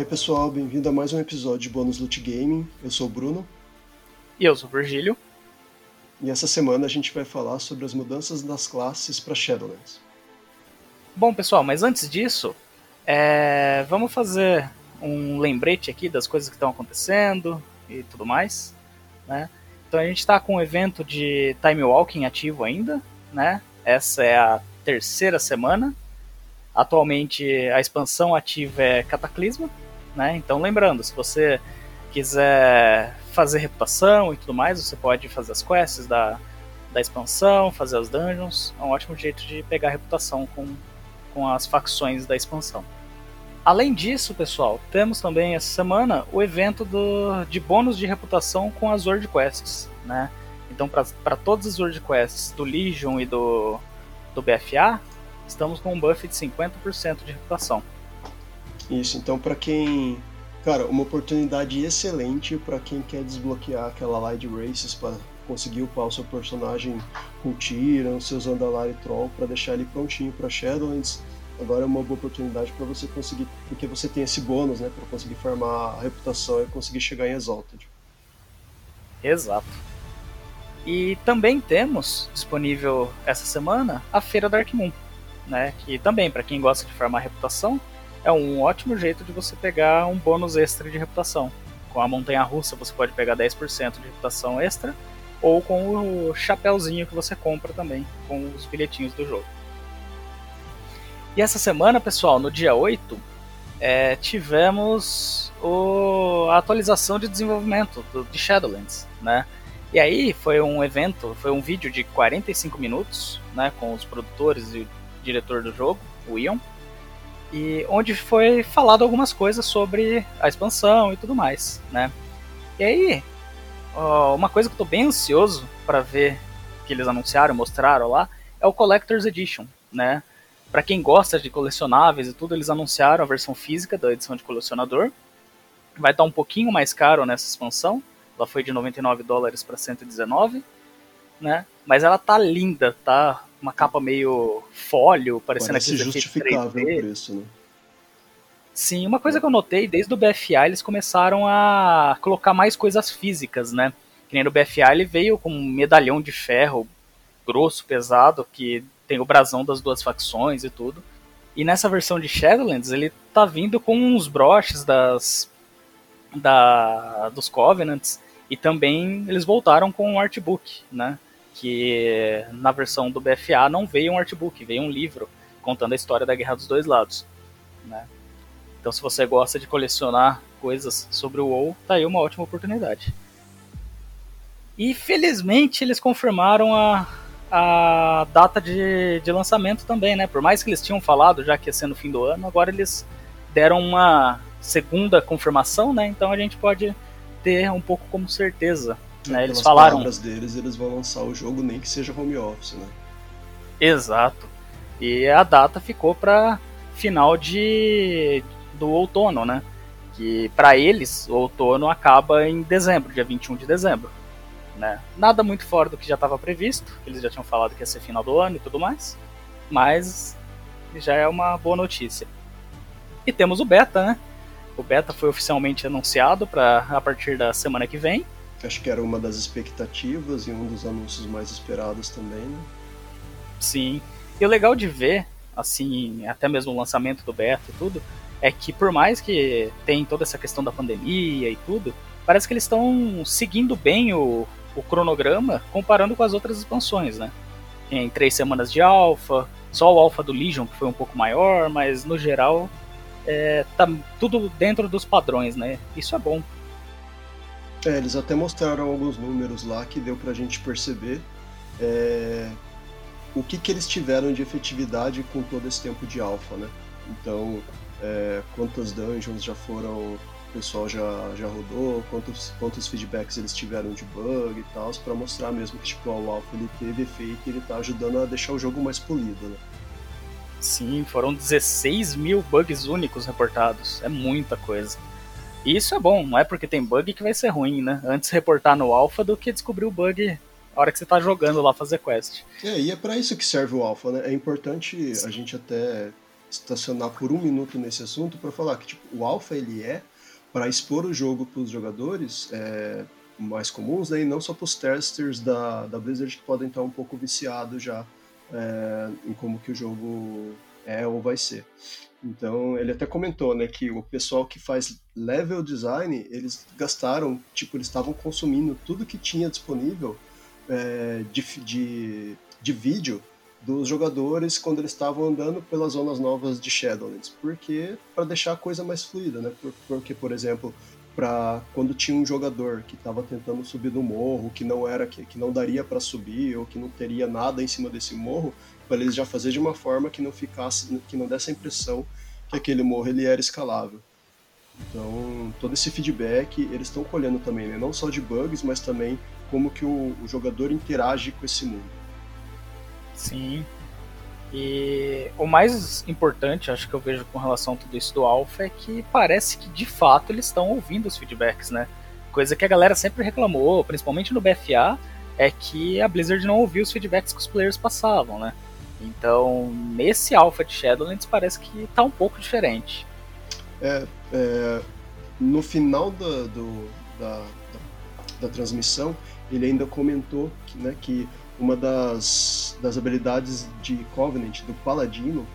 E aí pessoal, bem-vindo a mais um episódio de Bônus Loot Gaming. Eu sou o Bruno. E eu sou o Virgílio. E essa semana a gente vai falar sobre as mudanças das classes para Shadowlands. Bom pessoal, mas antes disso, é... vamos fazer um lembrete aqui das coisas que estão acontecendo e tudo mais. Né? Então a gente está com um evento de Time Walking ativo ainda. Né? Essa é a terceira semana. Atualmente a expansão ativa é Cataclisma, né? Então lembrando, se você quiser fazer reputação e tudo mais, você pode fazer as quests da, da expansão, fazer as dungeons. É um ótimo jeito de pegar reputação com, com as facções da expansão. Além disso, pessoal, temos também essa semana o evento do, de bônus de reputação com as World Quests, né? Então, para todas as World Quests do Legion e do, do BFA, estamos com um buff de 50% de reputação. Isso, então para quem. Cara, uma oportunidade excelente para quem quer desbloquear aquela Light Races para conseguir upar o seu personagem com Tyrion, seus Andalari Troll, para deixar ele prontinho para Shadowlands. Agora é uma boa oportunidade para você conseguir, porque você tem esse bônus, né, para conseguir farmar a reputação e conseguir chegar em Exalted. Exato. E também temos disponível essa semana a Feira Dark Moon né? Que também, para quem gosta de farmar reputação, é um ótimo jeito de você pegar um bônus extra de reputação. Com a montanha russa você pode pegar 10% de reputação extra, ou com o chapéuzinho que você compra também, com os bilhetinhos do jogo. E essa semana, pessoal, no dia 8, é, tivemos o, a atualização de desenvolvimento do, de Shadowlands, né? E aí foi um evento, foi um vídeo de 45 minutos, né, com os produtores e diretor do jogo, o Ion, e onde foi falado algumas coisas sobre a expansão e tudo mais, né? E aí, uma coisa que eu tô bem ansioso para ver que eles anunciaram, mostraram lá, é o Collector's Edition, né? Para quem gosta de colecionáveis e tudo, eles anunciaram a versão física da edição de colecionador. Vai estar um pouquinho mais caro nessa expansão. Ela foi de 99 dólares para 119, né? Mas ela tá linda, tá uma capa meio fólio, parecendo Parece aqueles justificável 3D. o preço, né? Sim, uma coisa que eu notei, desde o BFA eles começaram a colocar mais coisas físicas, né? Que nem no BFA ele veio com um medalhão de ferro grosso, pesado, que tem o brasão das duas facções e tudo. E nessa versão de Shadowlands ele tá vindo com uns broches das da dos Covenants e também eles voltaram com um artbook, né? Que na versão do BFA não veio um artbook, veio um livro contando a história da Guerra dos Dois Lados. Né? Então, se você gosta de colecionar coisas sobre o WoW, tá aí uma ótima oportunidade. E felizmente eles confirmaram a, a data de, de lançamento também, né? Por mais que eles tinham falado já que ia ser no fim do ano, agora eles deram uma segunda confirmação, né? Então a gente pode ter um pouco como certeza né? Eles falaram. palavras deles, eles vão lançar o jogo nem que seja home office, né? Exato. E a data ficou para final de do outono, né? Que para eles o outono acaba em dezembro, dia 21 de dezembro. Né? Nada muito fora do que já estava previsto, eles já tinham falado que ia ser final do ano e tudo mais, mas já é uma boa notícia. E temos o beta, né? O beta foi oficialmente anunciado para a partir da semana que vem Acho que era uma das expectativas e um dos anúncios mais esperados também, né? Sim. E o legal de ver, assim, até mesmo o lançamento do beta e tudo, é que por mais que tem toda essa questão da pandemia e tudo, parece que eles estão seguindo bem o, o cronograma comparando com as outras expansões, né? Tem três semanas de alfa, só o alfa do Legion que foi um pouco maior, mas no geral é, tá tudo dentro dos padrões, né? Isso é bom. É, eles até mostraram alguns números lá que deu pra gente perceber é, o que, que eles tiveram de efetividade com todo esse tempo de alfa, né? Então, é, quantas dungeons já foram, o pessoal já, já rodou, quantos, quantos feedbacks eles tiveram de bug e tal, para mostrar mesmo que tipo, o alfa ele teve efeito e ele tá ajudando a deixar o jogo mais polido, né? Sim, foram 16 mil bugs únicos reportados, é muita coisa. Isso é bom, não é porque tem bug que vai ser ruim, né? Antes reportar no alpha do que descobrir o bug na hora que você tá jogando lá fazer quest. É, e é para isso que serve o alpha, né? É importante Sim. a gente até estacionar por um minuto nesse assunto para falar que tipo, o alpha ele é para expor o jogo para os jogadores é, mais comuns, né, e não só para os testers da, da Blizzard que podem estar um pouco viciados já é, em como que o jogo é ou vai ser. Então ele até comentou, né, que o pessoal que faz level design, eles gastaram, tipo, eles estavam consumindo tudo que tinha disponível é, de, de, de vídeo dos jogadores quando eles estavam andando pelas zonas novas de Shadowlands, porque para deixar a coisa mais fluida, né? Porque, por exemplo, para quando tinha um jogador que estava tentando subir do morro, que não era que, que não daria para subir ou que não teria nada em cima desse morro, para eles já fazer de uma forma que não ficasse, que não desse a impressão que aquele morro ele era escalável. Então, todo esse feedback eles estão colhendo também, né? não só de bugs, mas também como que o, o jogador interage com esse mundo. Sim. E o mais importante, acho que eu vejo com relação a tudo isso do Alpha, é que parece que de fato eles estão ouvindo os feedbacks, né? Coisa que a galera sempre reclamou, principalmente no BFA, é que a Blizzard não ouviu os feedbacks que os players passavam, né? Então, nesse Alpha de Shadowlands parece que tá um pouco diferente. É, é no final da, do, da, da, da, transmissão, ele ainda comentou que, né, que uma das, das habilidades de Covenant, do Paladino,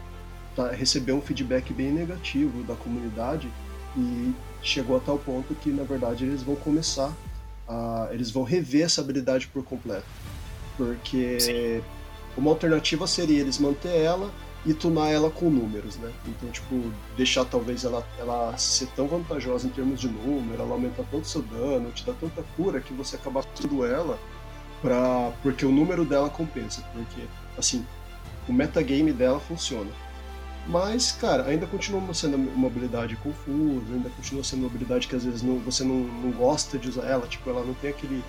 tá, recebeu um feedback bem negativo da comunidade e chegou a tal ponto que, na verdade, eles vão começar a. Eles vão rever essa habilidade por completo. Porque Sim. uma alternativa seria eles manter ela e tunar ela com números, né? Então, tipo, deixar talvez ela, ela ser tão vantajosa em termos de número, ela aumentar tanto seu dano, te dar tanta cura que você acabar tudo ela pra, porque o número dela compensa, porque, assim, o metagame dela funciona. Mas, cara, ainda continua sendo uma habilidade confusa, ainda continua sendo uma habilidade que às vezes não, você não, não gosta de usar ela, tipo, ela não tem aquele,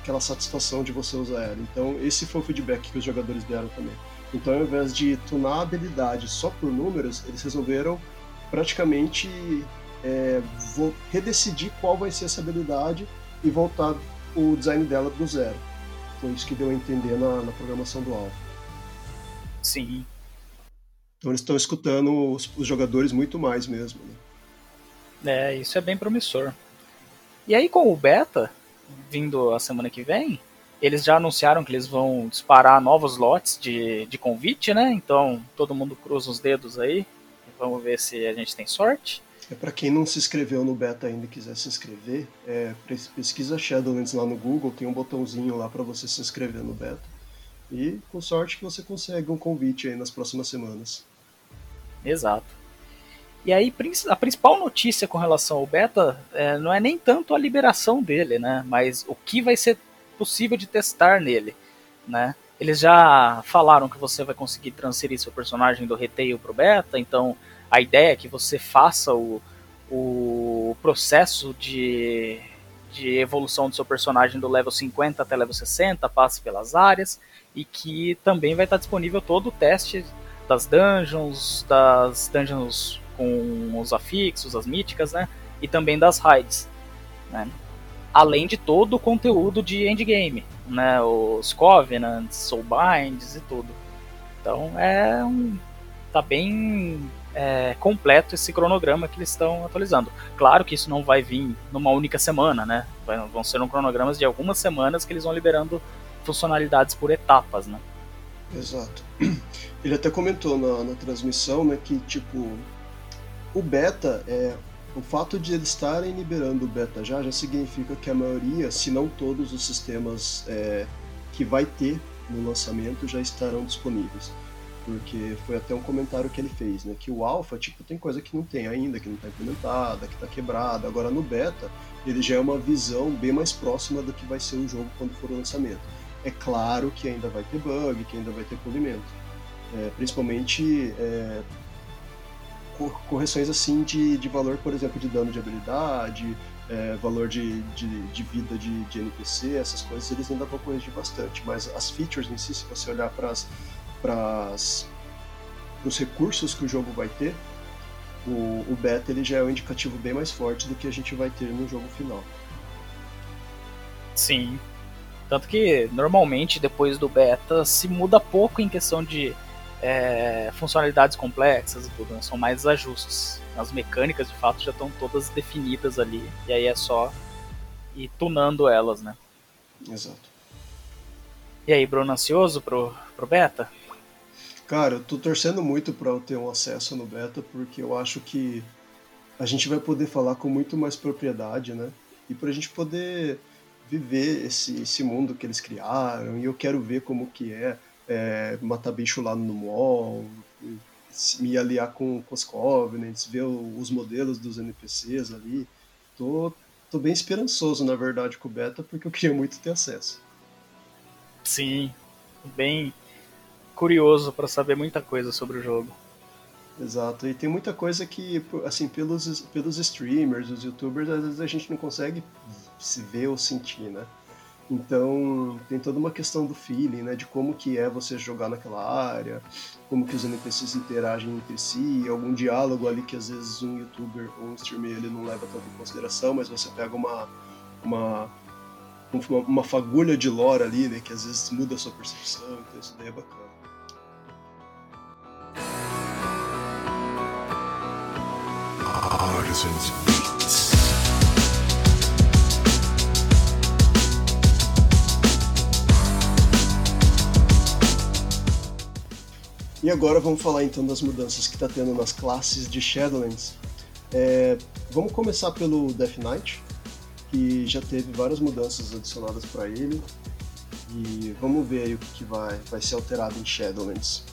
aquela satisfação de você usar ela. Então, esse foi o feedback que os jogadores deram também. Então, ao invés de tunar a habilidade só por números, eles resolveram praticamente é, redecidir qual vai ser essa habilidade e voltar o design dela do zero. Foi isso que deu a entender na, na programação do Alpha. Sim. Então eles estão escutando os, os, jogadores muito mais mesmo. Né? É, isso é bem promissor. E aí com o beta, vindo a semana que vem, eles já anunciaram que eles vão disparar novos lotes de, de convite, né? Então todo mundo cruza os dedos aí. Vamos ver se a gente tem sorte. É para quem não se inscreveu no beta ainda e quiser se inscrever, é, pesquisa Shadowlands lá no Google, tem um botãozinho lá para você se inscrever no beta. E com sorte que você consegue um convite aí nas próximas semanas. Exato. E aí a principal notícia com relação ao beta é, não é nem tanto a liberação dele, né? Mas o que vai ser possível de testar nele, né? Eles já falaram que você vai conseguir transferir seu personagem do retail pro beta, então a ideia é que você faça o, o processo de, de evolução do seu personagem do level 50 até level 60, passe pelas áreas, e que também vai estar disponível todo o teste das dungeons, das dungeons com os afixos, as míticas, né? E também das raids, né? Além de todo o conteúdo de endgame, né? Os Covenants, Soulbinds e tudo. Então é um. tá bem é, completo esse cronograma que eles estão atualizando. Claro que isso não vai vir numa única semana, né? Vão ser um cronogramas de algumas semanas que eles vão liberando funcionalidades por etapas, né? Exato. Ele até comentou na, na transmissão, né, que tipo o beta é o fato de eles estarem liberando o beta já já significa que a maioria, se não todos os sistemas é, que vai ter no lançamento já estarão disponíveis porque foi até um comentário que ele fez, né? Que o alpha, tipo, tem coisa que não tem ainda, que não está implementada, que está quebrada. Agora no beta, ele já é uma visão bem mais próxima do que vai ser o jogo quando for o lançamento. É claro que ainda vai ter bug, que ainda vai ter polimento. É, principalmente é, correções assim de, de valor, por exemplo, de dano de habilidade, é, valor de, de, de vida de, de, NPC, essas coisas eles ainda vão corrigir bastante. Mas as features em si, se você olhar para as para os recursos que o jogo vai ter, o, o beta ele já é um indicativo bem mais forte do que a gente vai ter no jogo final. Sim. Tanto que normalmente depois do beta se muda pouco em questão de é, funcionalidades complexas e tudo, né? são mais ajustes. As mecânicas de fato já estão todas definidas ali, e aí é só ir tunando elas, né? Exato. E aí, Bruno, ansioso pro, pro beta? Cara, eu tô torcendo muito para eu ter um acesso no beta, porque eu acho que a gente vai poder falar com muito mais propriedade, né? E pra gente poder viver esse, esse mundo que eles criaram, e eu quero ver como que é, é matar bicho lá no mall, me aliar com, com os Covenants, ver os modelos dos NPCs ali. Tô, tô bem esperançoso, na verdade, com o beta, porque eu queria muito ter acesso. Sim, bem curioso para saber muita coisa sobre o jogo. Exato, e tem muita coisa que, assim, pelos, pelos streamers, os youtubers, às vezes a gente não consegue se ver ou sentir, né? Então, tem toda uma questão do feeling, né? De como que é você jogar naquela área, como que os NPCs interagem entre si, algum diálogo ali que às vezes um youtuber ou um streamer ele não leva tanto em consideração, mas você pega uma, uma, uma, uma fagulha de lore ali, né? Que às vezes muda a sua percepção, então isso daí é bacana. Beats. E agora vamos falar então das mudanças que está tendo nas classes de Shadowlands. É, vamos começar pelo Death Knight, que já teve várias mudanças adicionadas para ele. E vamos ver aí o que vai, vai ser alterado em Shadowlands.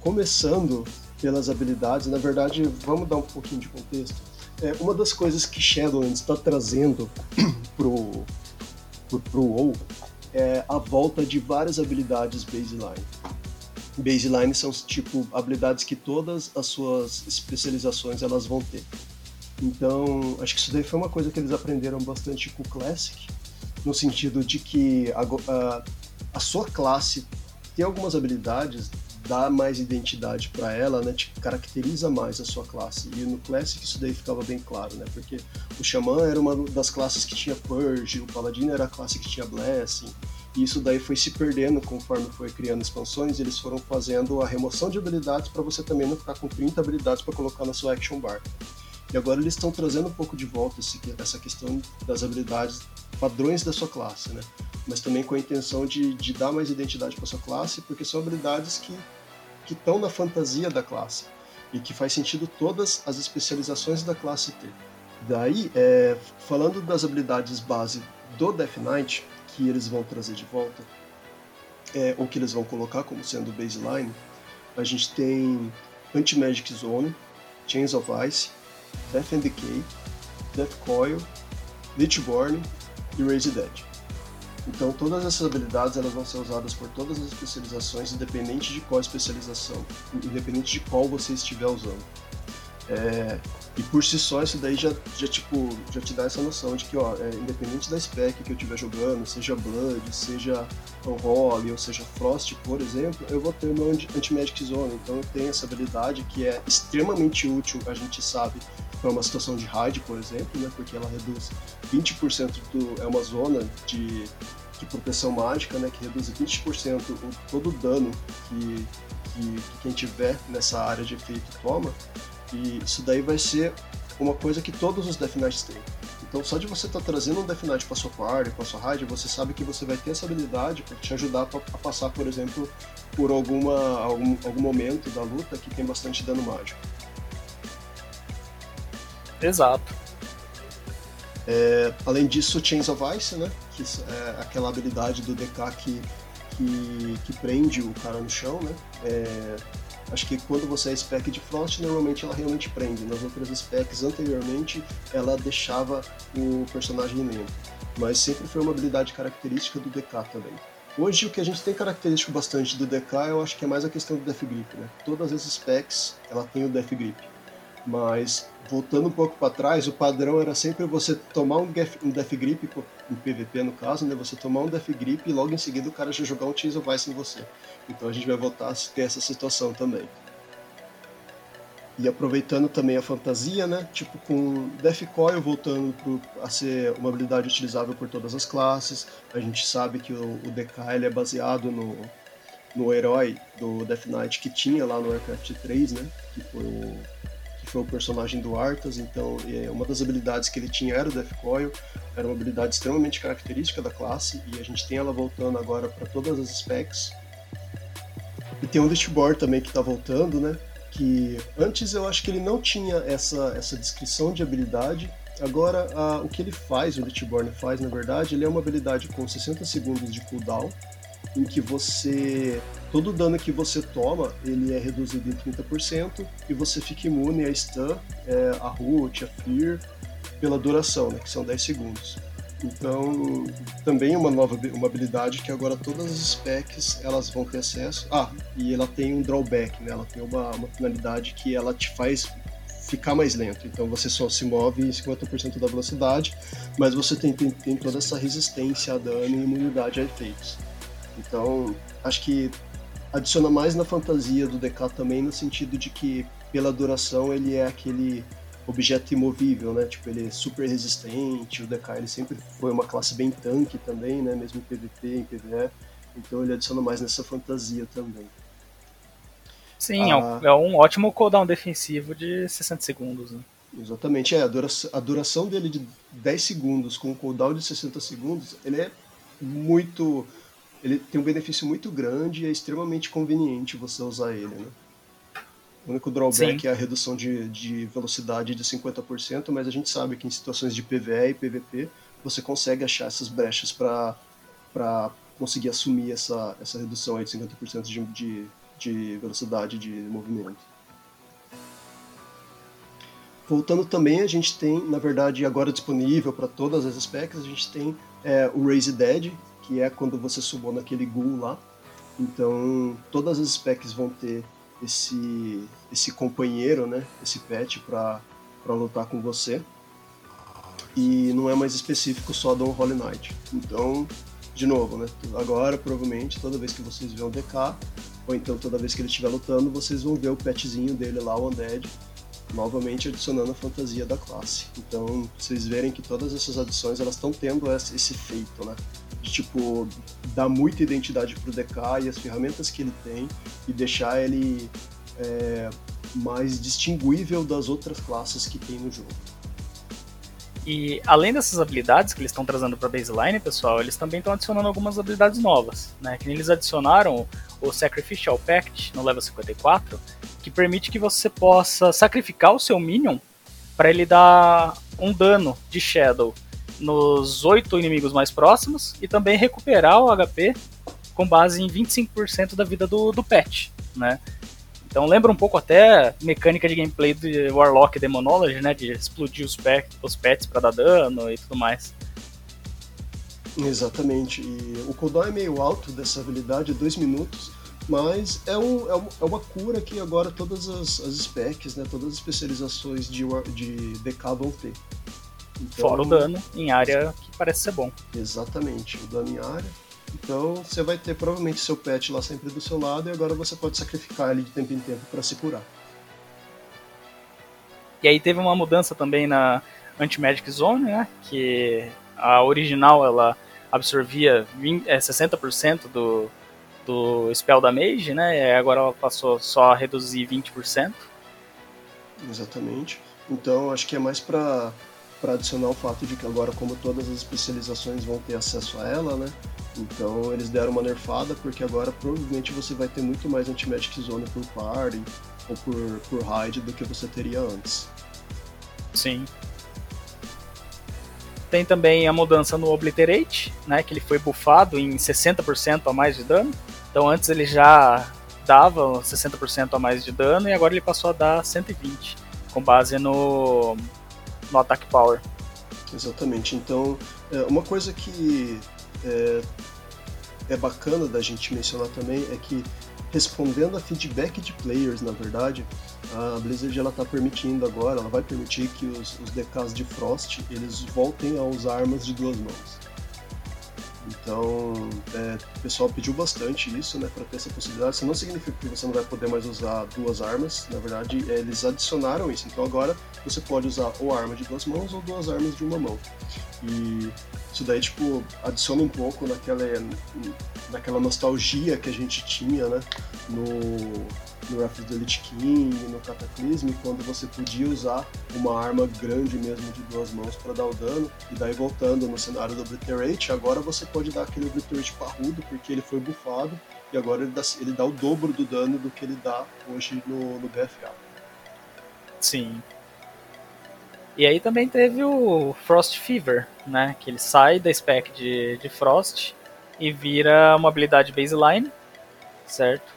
Começando pelas habilidades. Na verdade, vamos dar um pouquinho de contexto. É, uma das coisas que Shadowlands está trazendo pro, pro, pro WoW é a volta de várias habilidades baseline. Baseline são tipo habilidades que todas as suas especializações elas vão ter. Então, acho que isso daí foi uma coisa que eles aprenderam bastante com o Classic, no sentido de que a, a, a sua classe tem algumas habilidades dá mais identidade para ela, né? Tipo, caracteriza mais a sua classe. E no Classic isso daí ficava bem claro, né? Porque o Xamã era uma das classes que tinha Purge, o Paladino era a classe que tinha Blessing. E isso daí foi se perdendo conforme foi criando expansões, eles foram fazendo a remoção de habilidades para você também não ficar com 30 habilidades para colocar na sua action bar. E agora eles estão trazendo um pouco de volta esse, essa questão das habilidades padrões da sua classe, né? Mas também com a intenção de, de dar mais identidade para sua classe, porque são habilidades que que estão na fantasia da classe e que faz sentido todas as especializações da classe ter. Daí, é, falando das habilidades base do Death Knight, que eles vão trazer de volta, é, ou que eles vão colocar como sendo baseline, a gente tem Anti-Magic Zone, Chains of Ice, Death and Decay, Death Coil, Lichborn e Raise Dead. Então todas essas habilidades elas vão ser usadas por todas as especializações, independente de qual especialização, independente de qual você estiver usando. É, e por si só isso daí já, já, tipo, já te dá essa noção de que, ó, é, independente da spec que eu estiver jogando, seja Blood, seja Unholy ou seja Frost, por exemplo, eu vou ter o meu Anti-Magic Zone. Então eu tenho essa habilidade que é extremamente útil, a gente sabe, para uma situação de raid, por exemplo, né, porque ela reduz 20% do. é uma zona de, de proteção mágica, né, que reduz 20% o, todo o dano que, que, que quem tiver nessa área de efeito toma. E isso daí vai ser uma coisa que todos os Death Knights têm. Então, só de você estar tá trazendo um Death Knight para sua party, para sua raid, você sabe que você vai ter essa habilidade para te ajudar a passar, por exemplo, por alguma, algum, algum momento da luta que tem bastante dano mágico. Exato. É, além disso, Chains of Ice, né? Que é aquela habilidade do DK que, que, que prende o cara no chão, né? É, Acho que quando você é spec de Frost, normalmente ela realmente prende. Nas outras specs anteriormente, ela deixava o personagem lento. Mas sempre foi uma habilidade característica do DK também. Hoje o que a gente tem característico bastante do DK, eu acho que é mais a questão do Death Grip, né? Todas as specs, ela tem o Death Grip. Mas voltando um pouco para trás, o padrão era sempre você tomar um Death, Grip, em PVP no caso, né? Você tomar um Death Grip e logo em seguida o cara já jogar um Chains of Ice em você. Então a gente vai voltar a ter essa situação também. E aproveitando também a fantasia, né? Tipo com Death Coil voltando pro, a ser uma habilidade utilizável por todas as classes. A gente sabe que o, o DK ele é baseado no, no herói do Death Knight que tinha lá no Warcraft 3, né? Que foi o, foi o personagem do Arthas. Então, é, uma das habilidades que ele tinha era o Death Coil, era uma habilidade extremamente característica da classe e a gente tem ela voltando agora para todas as specs. E tem o Listborn também que está voltando, né? Que antes eu acho que ele não tinha essa, essa descrição de habilidade. Agora, a, o que ele faz, o Listborn faz, na verdade, ele é uma habilidade com 60 segundos de cooldown em que você todo dano que você toma ele é reduzido em 30% e você fica imune a stun, é, a root, a fear pela duração, né, que são 10 segundos. Então, também uma nova uma habilidade que agora todas as specs elas vão ter acesso. Ah, e ela tem um drawback, né? Ela tem uma, uma finalidade que ela te faz ficar mais lento. Então você só se move em 50% da velocidade, mas você tem, tem, tem toda essa resistência a dano e imunidade a efeitos. Então, acho que adiciona mais na fantasia do DK também, no sentido de que, pela duração, ele é aquele objeto imovível, né? Tipo, ele é super resistente, o DK ele sempre foi uma classe bem tanque também, né? Mesmo em PvP, em PvE. Então ele adiciona mais nessa fantasia também. Sim, ah, é, um, é um ótimo cooldown defensivo de 60 segundos, né? Exatamente, é. A duração, a duração dele de 10 segundos com um cooldown de 60 segundos, ele é muito ele tem um benefício muito grande e é extremamente conveniente você usar ele, né? O único drawback Sim. é a redução de, de velocidade de 50%, mas a gente sabe que em situações de PvE e PvP você consegue achar essas brechas para conseguir assumir essa, essa redução aí de 50% de, de, de velocidade de movimento. Voltando também, a gente tem, na verdade, agora disponível para todas as specs, a gente tem é, o Raise Dead, que é quando você subou naquele ghoul lá. Então, todas as specs vão ter esse esse companheiro, né, esse pet para para lutar com você. E não é mais específico só do Holy Knight. Então, de novo, né, agora provavelmente toda vez que vocês verem um DK, ou então toda vez que ele estiver lutando, vocês vão ver o petzinho dele lá, o Undead, novamente adicionando a fantasia da classe. Então, vocês verem que todas essas adições elas estão tendo esse efeito, né? De tipo dar muita identidade pro DK e as ferramentas que ele tem e deixar ele é, mais distinguível das outras classes que tem no jogo. E além dessas habilidades que eles estão trazendo para baseline, pessoal, eles também estão adicionando algumas habilidades novas, né? Que eles adicionaram o Sacrificial Pact no level 54, que permite que você possa sacrificar o seu minion para ele dar um dano de Shadow nos oito inimigos mais próximos e também recuperar o HP com base em 25% da vida do, do pet, né? Então lembra um pouco até mecânica de gameplay de Warlock Demonology, né? De explodir os, os pets para dar dano e tudo mais. Exatamente. E o cooldown é meio alto dessa habilidade, 2 minutos, mas é, um, é, é, uma cura que agora todas as, as specs, né, todas as especializações de, de DK vão ter. Então, Fora o dano em área que parece ser bom. Exatamente, o dano em área. Então você vai ter provavelmente seu pet lá sempre do seu lado e agora você pode sacrificar ele de tempo em tempo para se curar. E aí teve uma mudança também na Anti-Magic Zone, né? Que a original ela absorvia 20, é, 60% do, do spell da mage, né? E agora ela passou só a reduzir 20%. Exatamente. Então acho que é mais para para adicionar o fato de que agora como todas as especializações vão ter acesso a ela, né? Então eles deram uma nerfada porque agora provavelmente você vai ter muito mais anti-magic zone por party ou por, por raid do que você teria antes. Sim. Tem também a mudança no Obliterate, né, que ele foi buffado em 60% a mais de dano. Então antes ele já dava 60% a mais de dano e agora ele passou a dar 120, com base no, no Attack Power. Exatamente. Então, é, uma coisa que é, é bacana da gente mencionar também é que respondendo a feedback de players, na verdade, a Blizzard está permitindo agora, ela vai permitir que os, os DKs de Frost eles voltem a usar armas de duas mãos. Então, é, o pessoal pediu bastante isso, né, para ter essa possibilidade. Isso não significa que você não vai poder mais usar duas armas. Na verdade, é, eles adicionaram isso. Então agora você pode usar ou arma de duas mãos ou duas armas de uma mão. E isso daí, tipo, adiciona um pouco naquela, naquela nostalgia que a gente tinha, né? No, no Wrath of the Lich King, no Cataclysm, quando você podia usar uma arma grande mesmo de duas mãos para dar o dano, e daí voltando no cenário do Obliterate, agora você pode dar aquele Obliterate parrudo, porque ele foi bufado, e agora ele dá, ele dá o dobro do dano do que ele dá hoje no, no BFA. Sim. E aí também teve o Frost Fever, né? Que ele sai da spec de, de Frost e vira uma habilidade baseline, certo?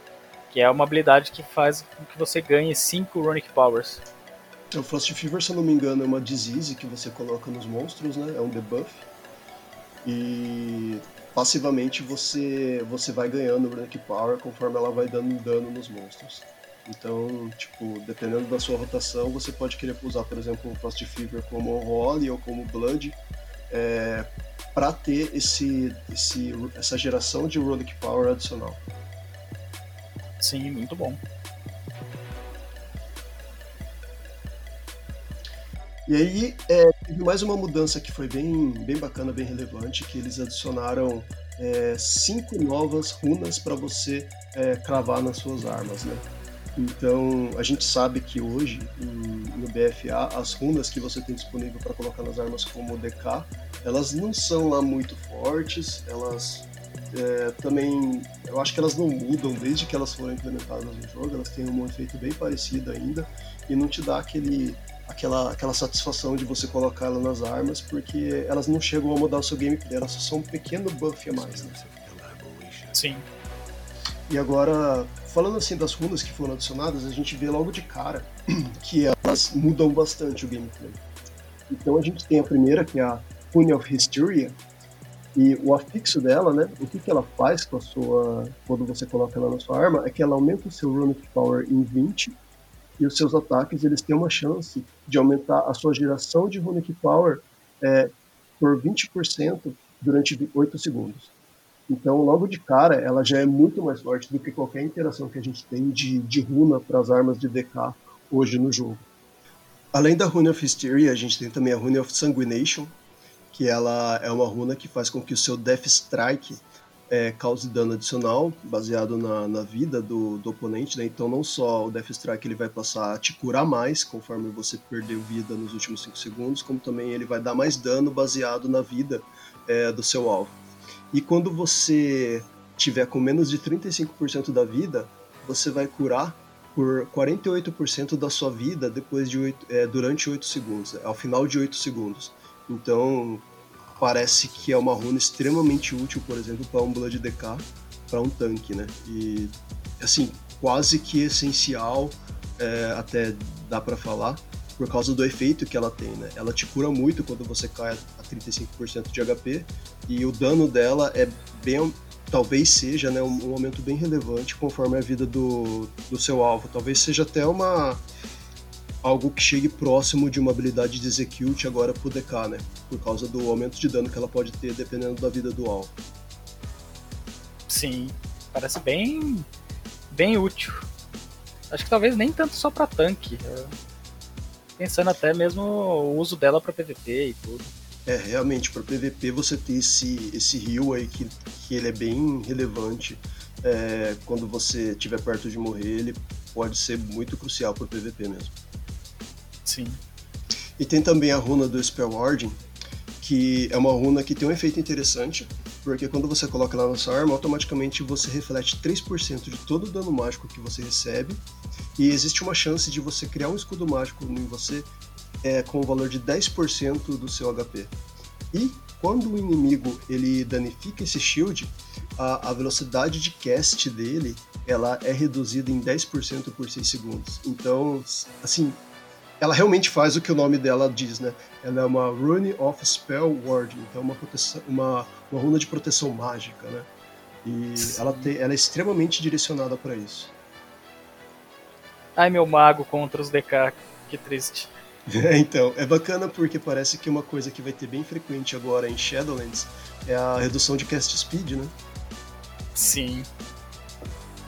Que é uma habilidade que faz com que você ganhe 5 Runic Powers. O Frost Fever, se eu não me engano, é uma disease que você coloca nos monstros, né? É um debuff. E passivamente você, você vai ganhando Runic Power conforme ela vai dando dano nos monstros. Então, tipo, dependendo da sua rotação, você pode querer usar, por exemplo, o Frost Fever como Holy ou como Blood, é, para ter esse, esse, essa geração de Runic Power adicional. Sim, muito bom. E aí é, teve mais uma mudança que foi bem, bem bacana, bem relevante, que eles adicionaram é, cinco novas runas para você é, cravar nas suas armas, né? Então, a gente sabe que hoje, no BFA, as runas que você tem disponível para colocar nas armas como DK, elas não são lá muito fortes, elas é, também, eu acho que elas não mudam desde que elas foram implementadas no jogo, elas têm um efeito bem parecido ainda, e não te dá aquele, aquela, aquela satisfação de você colocar ela nas armas, porque elas não chegam a mudar o seu gameplay, elas só são um pequeno buff a mais, né? Sim. E agora, falando assim das runas que foram adicionadas, a gente vê logo de cara que elas mudam bastante o gameplay. Então a gente tem a primeira, que é a Rune of Hysteria, e o afixo dela, né, o que, que ela faz com a sua, quando você coloca ela na sua arma, é que ela aumenta o seu Runic Power em 20, e os seus ataques eles têm uma chance de aumentar a sua geração de Runic Power é, por 20% durante 8 segundos. Então, logo de cara, ela já é muito mais forte do que qualquer interação que a gente tem de, de runa para as armas de DK hoje no jogo. Além da Rune of Hysteria, a gente tem também a Rune of Sanguination, que ela é uma runa que faz com que o seu Death Strike é, cause dano adicional, baseado na, na vida do, do oponente, né? Então não só o Death Strike ele vai passar a te curar mais, conforme você perdeu vida nos últimos 5 segundos, como também ele vai dar mais dano baseado na vida é, do seu alvo. E quando você tiver com menos de 35% da vida, você vai curar por 48% da sua vida depois de 8, é, durante 8 segundos, ao final de 8 segundos. Então, parece que é uma runa extremamente útil, por exemplo, para um Blood DK, para um tanque, né? E, assim, quase que essencial, é, até dá para falar, por causa do efeito que ela tem, né? Ela te cura muito quando você cai a 35% de HP e o dano dela é bem talvez seja né, um, um aumento bem relevante conforme a vida do, do seu alvo. Talvez seja até uma algo que chegue próximo de uma habilidade de Execute agora pro DK, né? Por causa do aumento de dano que ela pode ter dependendo da vida do alvo. Sim, parece bem bem útil. Acho que talvez nem tanto só para tanque pensando até mesmo o uso dela para PVP e tudo. É, realmente, para PVP você ter esse, esse heal aí que, que ele é bem relevante. É, quando você estiver perto de morrer, ele pode ser muito crucial para PVP mesmo. Sim. E tem também a runa do Spell Warding, que é uma runa que tem um efeito interessante, porque quando você coloca ela na sua arma, automaticamente você reflete 3% de todo o dano mágico que você recebe, e existe uma chance de você criar um escudo mágico em você é, com o valor de 10% do seu HP. E quando o inimigo ele danifica esse shield, a, a velocidade de cast dele ela é reduzida em 10% por 6 segundos. Então, assim, ela realmente faz o que o nome dela diz, né? Ela é uma Rune of Spell Ward, então uma, proteção, uma, uma runa de proteção mágica, né? E ela, te, ela é extremamente direcionada para isso. Ai, meu mago contra os DK, que triste. É, então, é bacana porque parece que uma coisa que vai ter bem frequente agora em Shadowlands é a redução de cast speed, né? Sim.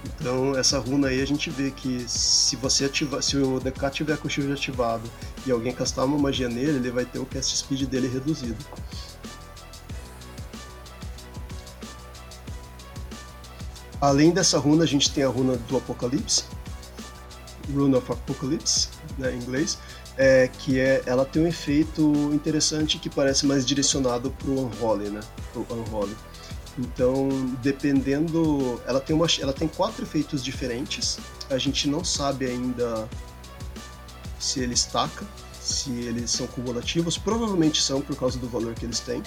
Então, essa runa aí a gente vê que se você ativar, se o DK tiver com o shield ativado e alguém castar uma magia nele, ele vai ter o cast speed dele reduzido. Além dessa runa, a gente tem a runa do Apocalipse, Rune of Apocalypse, né, em inglês, é, que é, ela tem um efeito interessante que parece mais direcionado para o Unholy, né, pro Unholy. Então, dependendo, ela tem uma, ela tem quatro efeitos diferentes. A gente não sabe ainda se ele estaca, se eles são cumulativos. Provavelmente são por causa do valor que eles têm.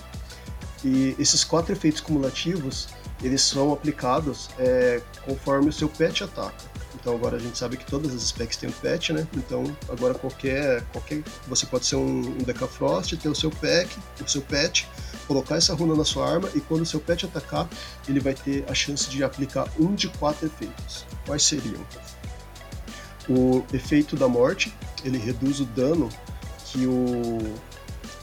E esses quatro efeitos cumulativos, eles são aplicados é, conforme o seu pet ataca. Então agora a gente sabe que todas as specs têm um patch, né? Então agora qualquer, qualquer você pode ser um, um Decafrost, ter o seu pack, o seu patch, colocar essa runa na sua arma e quando seu pet atacar, ele vai ter a chance de aplicar um de quatro efeitos. Quais seriam? O efeito da morte, ele reduz o dano que o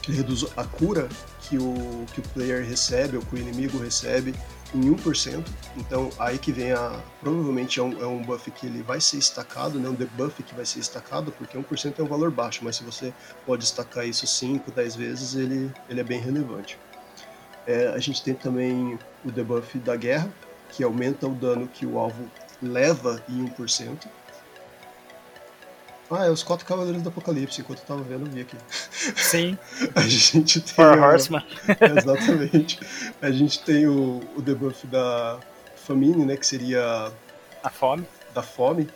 ele reduz a cura que o que o player recebe ou que o inimigo recebe em 1%. Então aí que vem a. Provavelmente é um, é um buff que ele vai ser estacado, né? um debuff que vai ser estacado, porque 1% é um valor baixo, mas se você pode estacar isso 5, 10 vezes, ele, ele é bem relevante. É, a gente tem também o debuff da guerra, que aumenta o dano que o alvo leva em 1%. Ah, é os quatro Cavaleiros do Apocalipse, enquanto eu tava vendo, eu vi aqui. Sim. a gente tem. Four Horseman. Exatamente. A gente tem o, o debuff da Famine, né? Que seria. A fome. Da fome,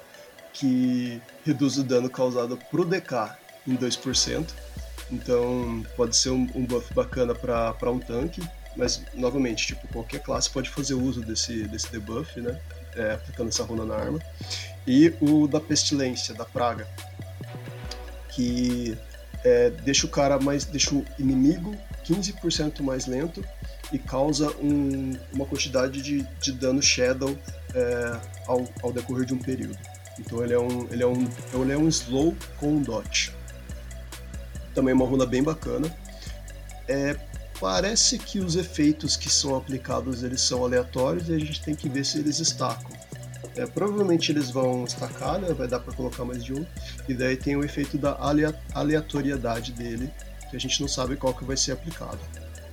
que reduz o dano causado pro DK em 2%. Então pode ser um, um buff bacana para um tanque. Mas, novamente, tipo, qualquer classe pode fazer uso desse, desse debuff, né? É, aplicando essa runa na arma e o da pestilência, da praga, que é, deixa o cara mais, deixa o inimigo 15% mais lento e causa um, uma quantidade de, de dano shadow é, ao, ao, decorrer de um período. Então ele é um, ele é um, ele é um slow com um dot. Também uma runa bem bacana. É, parece que os efeitos que são aplicados eles são aleatórios e a gente tem que ver se eles estacam. É, provavelmente eles vão estacar, né? Vai dar para colocar mais de um. E daí tem o efeito da aleatoriedade dele, que a gente não sabe qual que vai ser aplicado.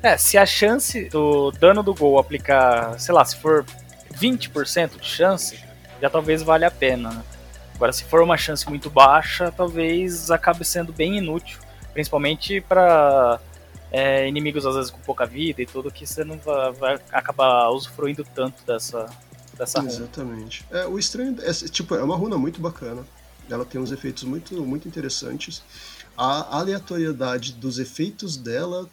É, se a chance do dano do gol aplicar, sei lá, se for 20% de chance, já talvez valha a pena. Né? Agora, se for uma chance muito baixa, talvez acabe sendo bem inútil, principalmente para é, inimigos às vezes com pouca vida e tudo, que você não vai, vai acabar usufruindo tanto dessa, dessa runa. Exatamente. É, o estranho é, tipo, é uma runa muito bacana. Ela tem uns efeitos muito, muito interessantes. A aleatoriedade dos efeitos dela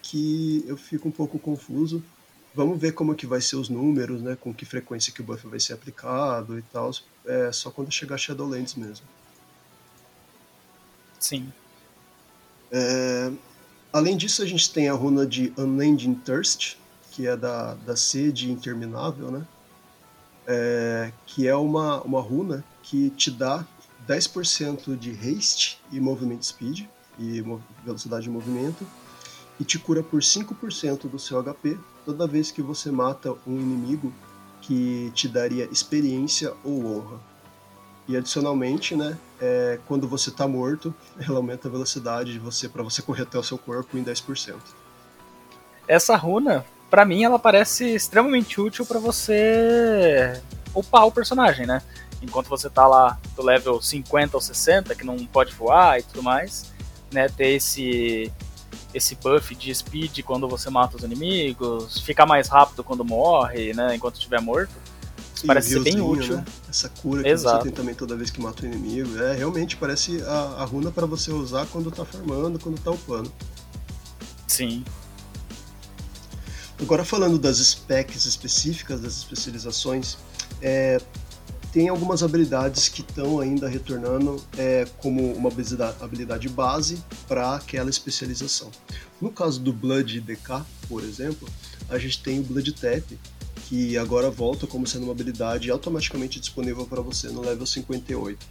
que eu fico um pouco confuso. Vamos ver como que vai ser os números, né? Com que frequência que o buff vai ser aplicado e tal. É só quando chegar Shadowlands mesmo. Sim. É, além disso, a gente tem a runa de Unending Thirst, que é da, da sede interminável, né? é, que é uma, uma runa que te dá 10% de haste e movimento speed, e velocidade de movimento, e te cura por 5% do seu HP toda vez que você mata um inimigo que te daria experiência ou honra. E adicionalmente, né, é, quando você está morto, ela aumenta a velocidade de você para você correr até o seu corpo em 10%. Essa runa para mim ela parece extremamente útil para você upar o personagem, né? Enquanto você tá lá do level 50 ou 60, que não pode voar e tudo mais, né? Ter esse esse buff de speed quando você mata os inimigos, ficar mais rápido quando morre, né? Enquanto estiver morto. Parece ser bem útil. Né? Essa cura que Exato. você tem também toda vez que mata o inimigo. É, realmente parece a, a runa para você usar quando tá farmando, quando tá upando. Sim. Agora falando das specs específicas, das especializações, é, tem algumas habilidades que estão ainda retornando é, como uma habilidade base para aquela especialização. No caso do Blood DK, por exemplo, a gente tem o Blood Tap, que agora volta como sendo uma habilidade automaticamente disponível para você no level 58.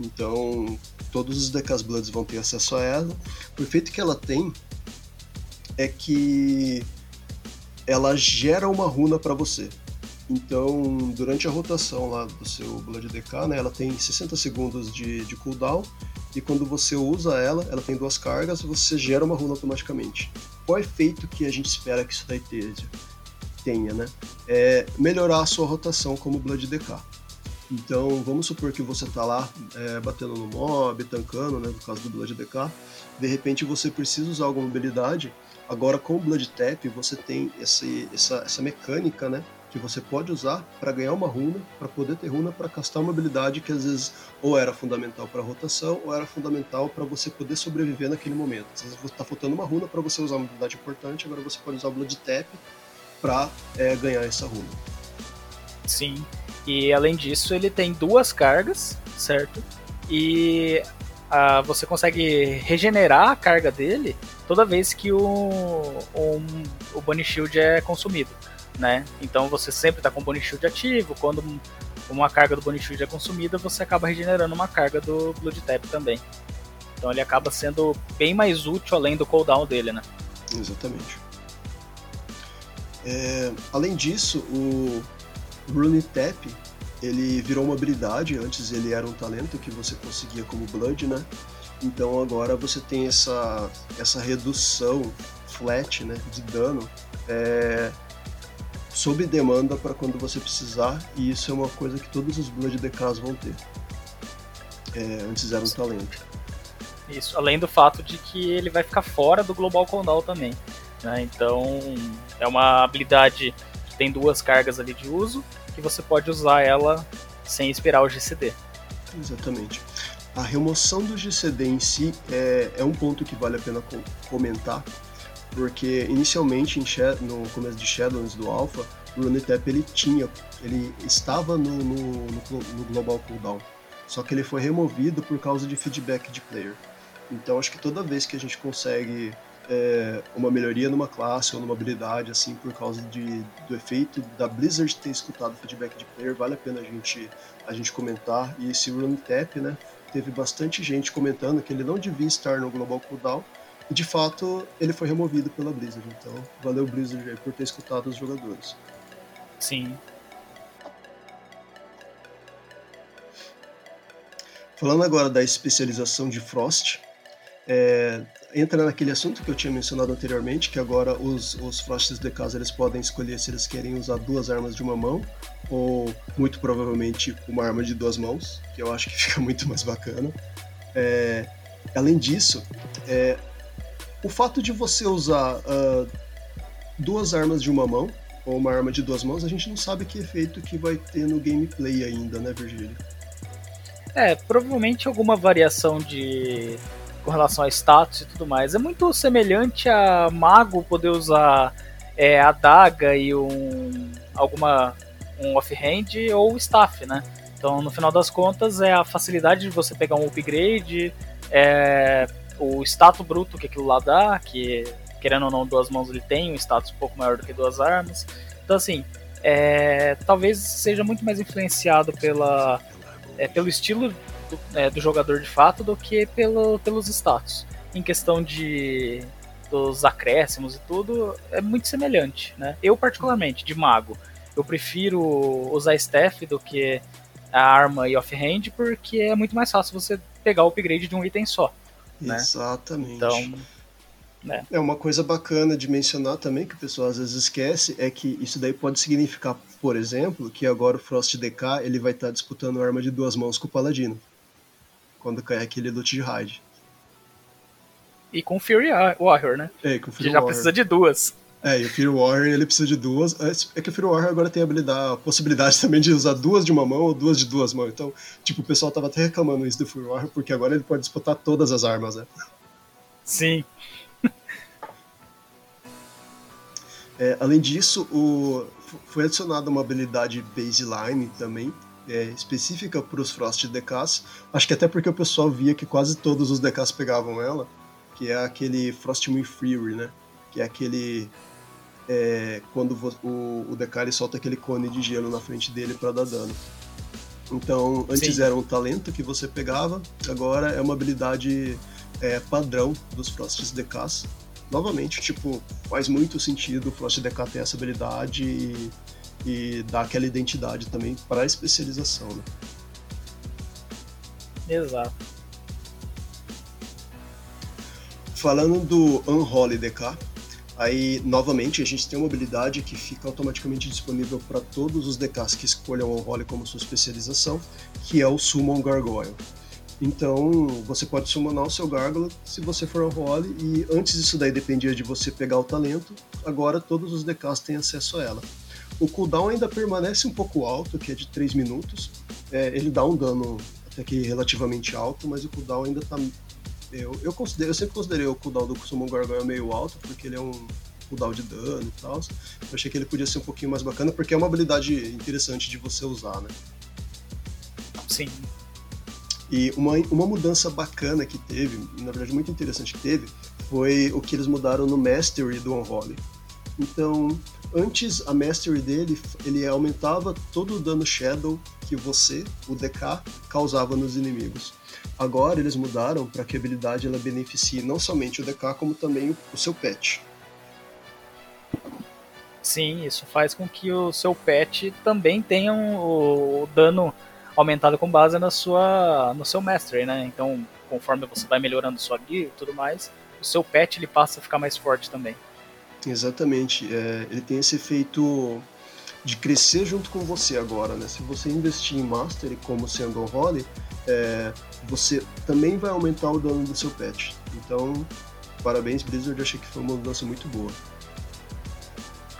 Então, todos os DKs Bloods vão ter acesso a ela. O efeito que ela tem é que ela gera uma runa para você. Então, durante a rotação lá do seu Blood DK, né, ela tem 60 segundos de, de cooldown, e quando você usa ela, ela tem duas cargas, você gera uma runa automaticamente. Qual é o efeito que a gente espera que isso daí tenha? Tenha, né? É melhorar a sua rotação como Blood DK. Então, vamos supor que você está lá é, batendo no mob, tancando, né, no caso do Blood DK, de repente você precisa usar alguma habilidade, agora com o Blood Tap você tem esse, essa, essa mecânica, né, que você pode usar para ganhar uma runa, para poder ter runa para castar uma habilidade que às vezes ou era fundamental para rotação ou era fundamental para você poder sobreviver naquele momento. Às vezes está faltando uma runa para você usar uma habilidade importante, agora você pode usar o Blood Tap para é, ganhar essa runa. Sim. E além disso, ele tem duas cargas, certo? E você consegue regenerar a carga dele toda vez que o, o, o Bunny Shield é consumido, né? Então você sempre está com o Bunny Shield ativo, quando uma carga do Bunny Shield é consumida, você acaba regenerando uma carga do Blood Tap também. Então ele acaba sendo bem mais útil além do cooldown dele, né? Exatamente. É, além disso, o Rune Tap ele virou uma habilidade, antes ele era um talento que você conseguia como Blood, né? Então agora você tem essa, essa redução flat né, de dano é, sob demanda para quando você precisar, e isso é uma coisa que todos os Blood DKs vão ter. É, antes era um talento. Isso, além do fato de que ele vai ficar fora do Global Cooldown também. Né? Então é uma habilidade que tem duas cargas ali de uso, que você pode usar ela sem esperar o GCD. Exatamente. A remoção do GCD em si é, é um ponto que vale a pena comentar, porque inicialmente no começo de Shadowlands do Alpha, o Runetap ele tinha, ele estava no, no, no, no Global Cooldown, só que ele foi removido por causa de feedback de player. Então acho que toda vez que a gente consegue é, uma melhoria numa classe ou numa habilidade, assim, por causa de, do efeito da Blizzard ter escutado o feedback de player, vale a pena a gente, a gente comentar. E esse Rune Tap, né, teve bastante gente comentando que ele não devia estar no Global Cooldown, e de fato ele foi removido pela Blizzard. Então, valeu Blizzard por ter escutado os jogadores. Sim. Falando agora da especialização de Frost, é, entra naquele assunto que eu tinha mencionado anteriormente, que agora os, os Frosts de casa eles podem escolher se eles querem usar duas armas de uma mão ou muito provavelmente uma arma de duas mãos, que eu acho que fica muito mais bacana. É, além disso, é, o fato de você usar uh, duas armas de uma mão ou uma arma de duas mãos, a gente não sabe que efeito que vai ter no gameplay ainda, né, Virgílio? É, provavelmente alguma variação de com relação a status e tudo mais. É muito semelhante a mago poder usar é, a daga e um alguma um offhand ou staff, né? Então, no final das contas, é a facilidade de você pegar um upgrade, é, o status bruto que aquilo lá dá, que querendo ou não, duas mãos ele tem um status um pouco maior do que duas armas. Então, assim, é, talvez seja muito mais influenciado pela, é, pelo estilo do, é, do jogador de fato do que pelo, pelos status. Em questão de dos acréscimos e tudo, é muito semelhante, né? Eu, particularmente, de mago, eu prefiro usar staff do que a arma e offhand, porque é muito mais fácil você pegar o upgrade de um item só. Né? Exatamente. Então, né? É uma coisa bacana de mencionar também, que o pessoal às vezes esquece, é que isso daí pode significar, por exemplo, que agora o Frost DK ele vai estar disputando arma de duas mãos com o Paladino quando cai aquele loot de raid. E com Fury Warrior, né? É, com Fury que já Warrior. precisa de duas. É, e o Fury Warrior ele precisa de duas. É, é que o Fury Warrior agora tem a, habilidade, a possibilidade também de usar duas de uma mão ou duas de duas mãos. Então, tipo, o pessoal tava até reclamando isso do Fury Warrior, porque agora ele pode disputar todas as armas, né? Sim. é, além disso, o, foi adicionada uma habilidade baseline também, é, específica para os Frost DKs. Acho que até porque o pessoal via que quase todos os DKs pegavam ela, que é aquele Frost Moon Fury, né? Que é aquele é, quando o, o DK ele solta aquele cone de gelo na frente dele para dar dano. Então, antes Sim. era um talento que você pegava, agora é uma habilidade é, padrão dos Frost DKs. Novamente, tipo, faz muito sentido o Frost DK ter essa habilidade e e dar aquela identidade também para a especialização. Né? Exato. Falando do Unholy DK, Aí, novamente, a gente tem uma habilidade que fica automaticamente disponível para todos os DKs que escolham o Role como sua especialização, que é o Summon Gargoyle. Então, você pode summonar o seu Gárgula se você for ao role, e antes isso daí dependia de você pegar o talento, agora todos os DKs têm acesso a ela. O cooldown ainda permanece um pouco alto, que é de 3 minutos. É, ele dá um dano até que relativamente alto, mas o cooldown ainda está eu, eu, considero, eu sempre considerei o cooldown do Summon Gargoyle meio alto, porque ele é um cooldown de dano e tal. Eu achei que ele podia ser um pouquinho mais bacana, porque é uma habilidade interessante de você usar, né? Sim. E uma, uma mudança bacana que teve, na verdade muito interessante que teve, foi o que eles mudaram no Mastery do Unholy. Então, antes a Mastery dele, ele aumentava todo o dano Shadow que você, o DK, causava nos inimigos. Agora eles mudaram para que a habilidade ela beneficie não somente o DK, como também o, seu pet. Sim, isso faz com que o seu pet também tenha um, o dano aumentado com base na sua, no seu mastery, né? Então, conforme você vai melhorando sua guia e tudo mais, o seu pet ele passa a ficar mais forte também. Exatamente. É, ele tem esse efeito de crescer junto com você agora, né? Se você investir em Mastery como sendo um role, é, você também vai aumentar o dano do seu pet. Então, parabéns Blizzard, achei que foi uma mudança muito boa.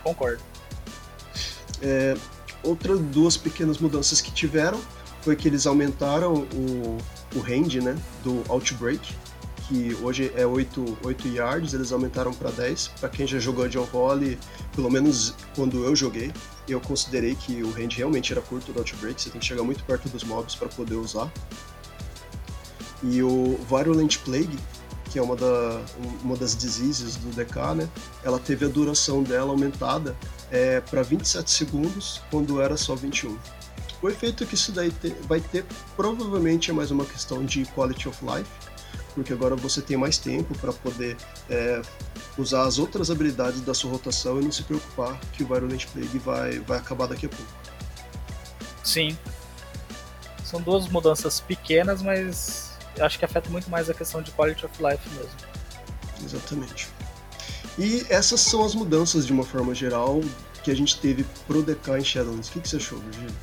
Concordo. É, outras duas pequenas mudanças que tiveram foi que eles aumentaram o, o range né, do Outbreak, que hoje é 8, 8 yards, eles aumentaram para 10. Para quem já jogou John Holly, pelo menos quando eu joguei, eu considerei que o range realmente era curto do Outbreak, você tem que chegar muito perto dos mobs para poder usar. E o Virulent Plague, que é uma, da, uma das diseases do DK, né? Ela teve a duração dela aumentada é, para 27 segundos, quando era só 21. O efeito que isso daí te, vai ter provavelmente é mais uma questão de quality of life, porque agora você tem mais tempo para poder é, usar as outras habilidades da sua rotação e não se preocupar que o Virulent Plague vai, vai acabar daqui a pouco. Sim. São duas mudanças pequenas, mas acho que afeta muito mais a questão de quality of life mesmo. Exatamente. E essas são as mudanças de uma forma geral que a gente teve pro DK em Shadowlands. O que, que você achou, Virgílio?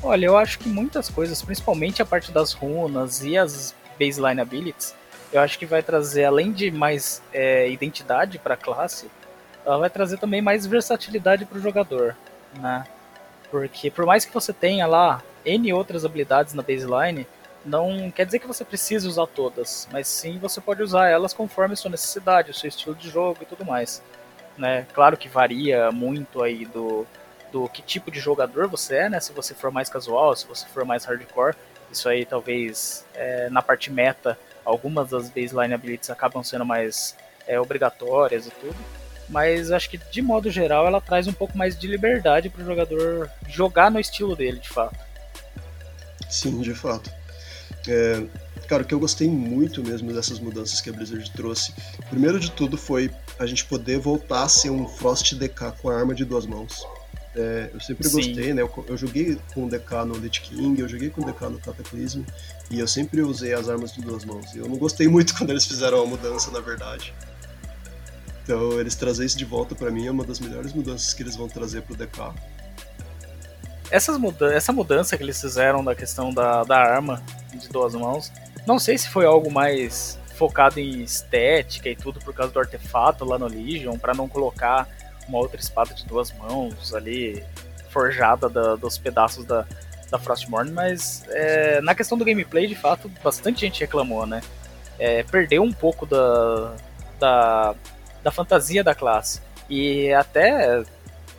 Olha, eu acho que muitas coisas, principalmente a parte das runas e as baseline abilities, eu acho que vai trazer, além de mais é, identidade para a classe, ela vai trazer também mais versatilidade para o jogador, né? Porque por mais que você tenha lá N outras habilidades na baseline, não quer dizer que você precise usar todas, mas sim você pode usar elas conforme sua necessidade, o seu estilo de jogo e tudo mais. Né? Claro que varia muito aí do, do que tipo de jogador você é, né? Se você for mais casual, se você for mais hardcore, isso aí talvez é, na parte meta, algumas das baseline abilities acabam sendo mais é, obrigatórias e tudo. Mas acho que de modo geral ela traz um pouco mais de liberdade para o jogador jogar no estilo dele, de fato. Sim, de fato. É, cara, o que eu gostei muito mesmo dessas mudanças que a Blizzard trouxe, primeiro de tudo foi a gente poder voltar a ser um Frost DK com a arma de duas mãos. É, eu sempre Sim. gostei, né? Eu, eu, joguei com o DK no Lich King, eu joguei com o DK no Cataclysm, e eu sempre usei as armas de duas mãos. Eu não gostei muito quando eles fizeram a mudança, na verdade. Então, eles trazer isso de volta para mim é uma das melhores mudanças que eles vão trazer pro DK. Essas muda essa mudança que eles fizeram da questão da, da arma de duas mãos, não sei se foi algo mais focado em estética e tudo por causa do artefato lá no Legion, para não colocar uma outra espada de duas mãos ali, forjada da, dos pedaços da, da Frostmourne, mas é, na questão do gameplay, de fato, bastante gente reclamou, né? É, perdeu um pouco da, da, da fantasia da classe. E até,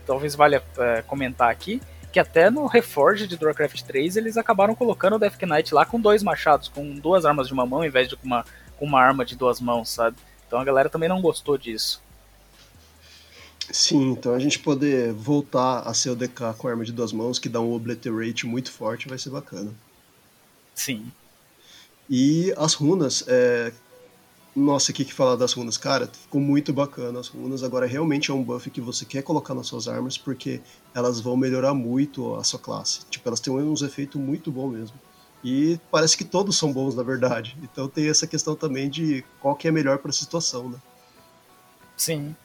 talvez valha é, comentar aqui, que até no Reforge de Warcraft 3 eles acabaram colocando o Death Knight lá com dois machados, com duas armas de uma mão, em vez de com uma, com uma arma de duas mãos, sabe? Então a galera também não gostou disso. Sim, então a gente poder voltar a ser o DK com arma de duas mãos, que dá um obliterate muito forte, vai ser bacana. Sim. E as runas, é... nossa, o que, que falar das runas? Cara, ficou muito bacana as runas. Agora realmente é um buff que você quer colocar nas suas armas, porque elas vão melhorar muito a sua classe. Tipo, elas têm uns efeitos muito bons mesmo. E parece que todos são bons, na verdade. Então tem essa questão também de qual que é melhor para a situação, né? Sim.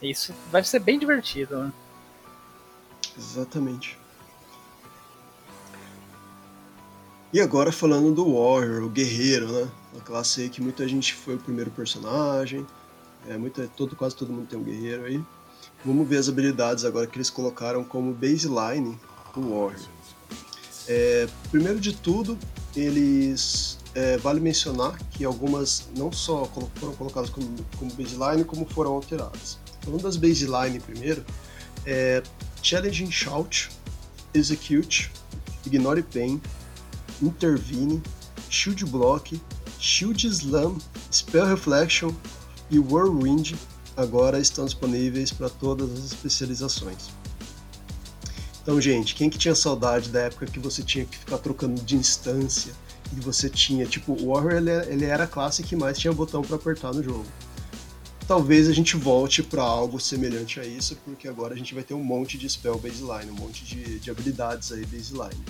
Isso vai ser bem divertido, né? Exatamente. E agora falando do Warrior, o guerreiro, né? Uma classe aí que muita gente foi o primeiro personagem. É, muita, todo, quase todo mundo tem um guerreiro aí. Vamos ver as habilidades agora que eles colocaram como baseline do Warrior. É, primeiro de tudo, eles é, vale mencionar que algumas não só foram colocadas como, como baseline, como foram alteradas. Falando das baseline primeiro, é Challenging Shout, Execute, Ignore Pain, Intervene, Shield Block, Shield Slam, Spell Reflection e Whirlwind agora estão disponíveis para todas as especializações. Então, gente, quem que tinha saudade da época que você tinha que ficar trocando de instância e você tinha, tipo, o Warrior ele, ele era a classe que mais tinha botão para apertar no jogo. Talvez a gente volte para algo semelhante a isso, porque agora a gente vai ter um monte de spell baseline, um monte de, de habilidades aí baseline.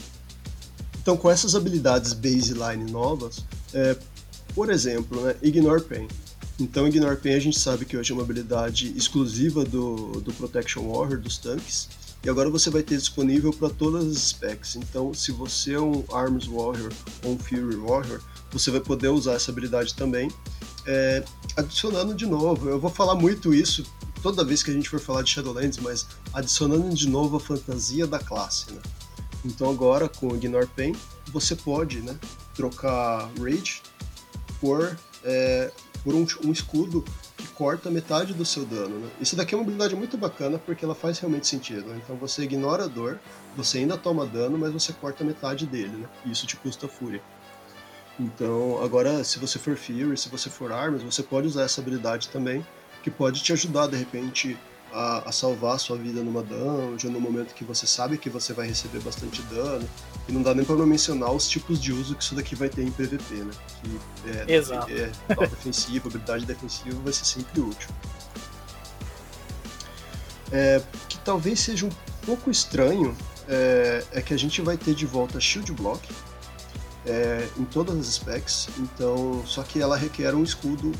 Então, com essas habilidades baseline novas, é, por exemplo, né, Ignore Pain. Então, Ignore Pain a gente sabe que hoje é uma habilidade exclusiva do, do Protection Warrior, dos tanques, e agora você vai ter disponível para todas as specs. Então, se você é um Arms Warrior ou um Fury Warrior, você vai poder usar essa habilidade também. É, adicionando de novo, eu vou falar muito isso toda vez que a gente for falar de Shadowlands, mas adicionando de novo a fantasia da classe. Né? Então agora com o Ignore Pain, você pode né, trocar Rage por, é, por um, um escudo corta metade do seu dano. Né? Isso daqui é uma habilidade muito bacana porque ela faz realmente sentido. Né? Então você ignora a dor, você ainda toma dano, mas você corta metade dele. Né? E isso te custa fúria. Então, agora, se você for Fury, se você for Armas, você pode usar essa habilidade também, que pode te ajudar de repente a, a, salvar a sua vida numa dungeon, no momento que você sabe que você vai receber bastante dano. E não dá nem para não mencionar os tipos de uso que isso daqui vai ter em PVP, né? Que é, Exato. é defensiva, habilidade defensiva vai ser sempre útil. É, que talvez seja um pouco estranho é, é, que a gente vai ter de volta Shield Block é, em todas as specs, então só que ela requer um escudo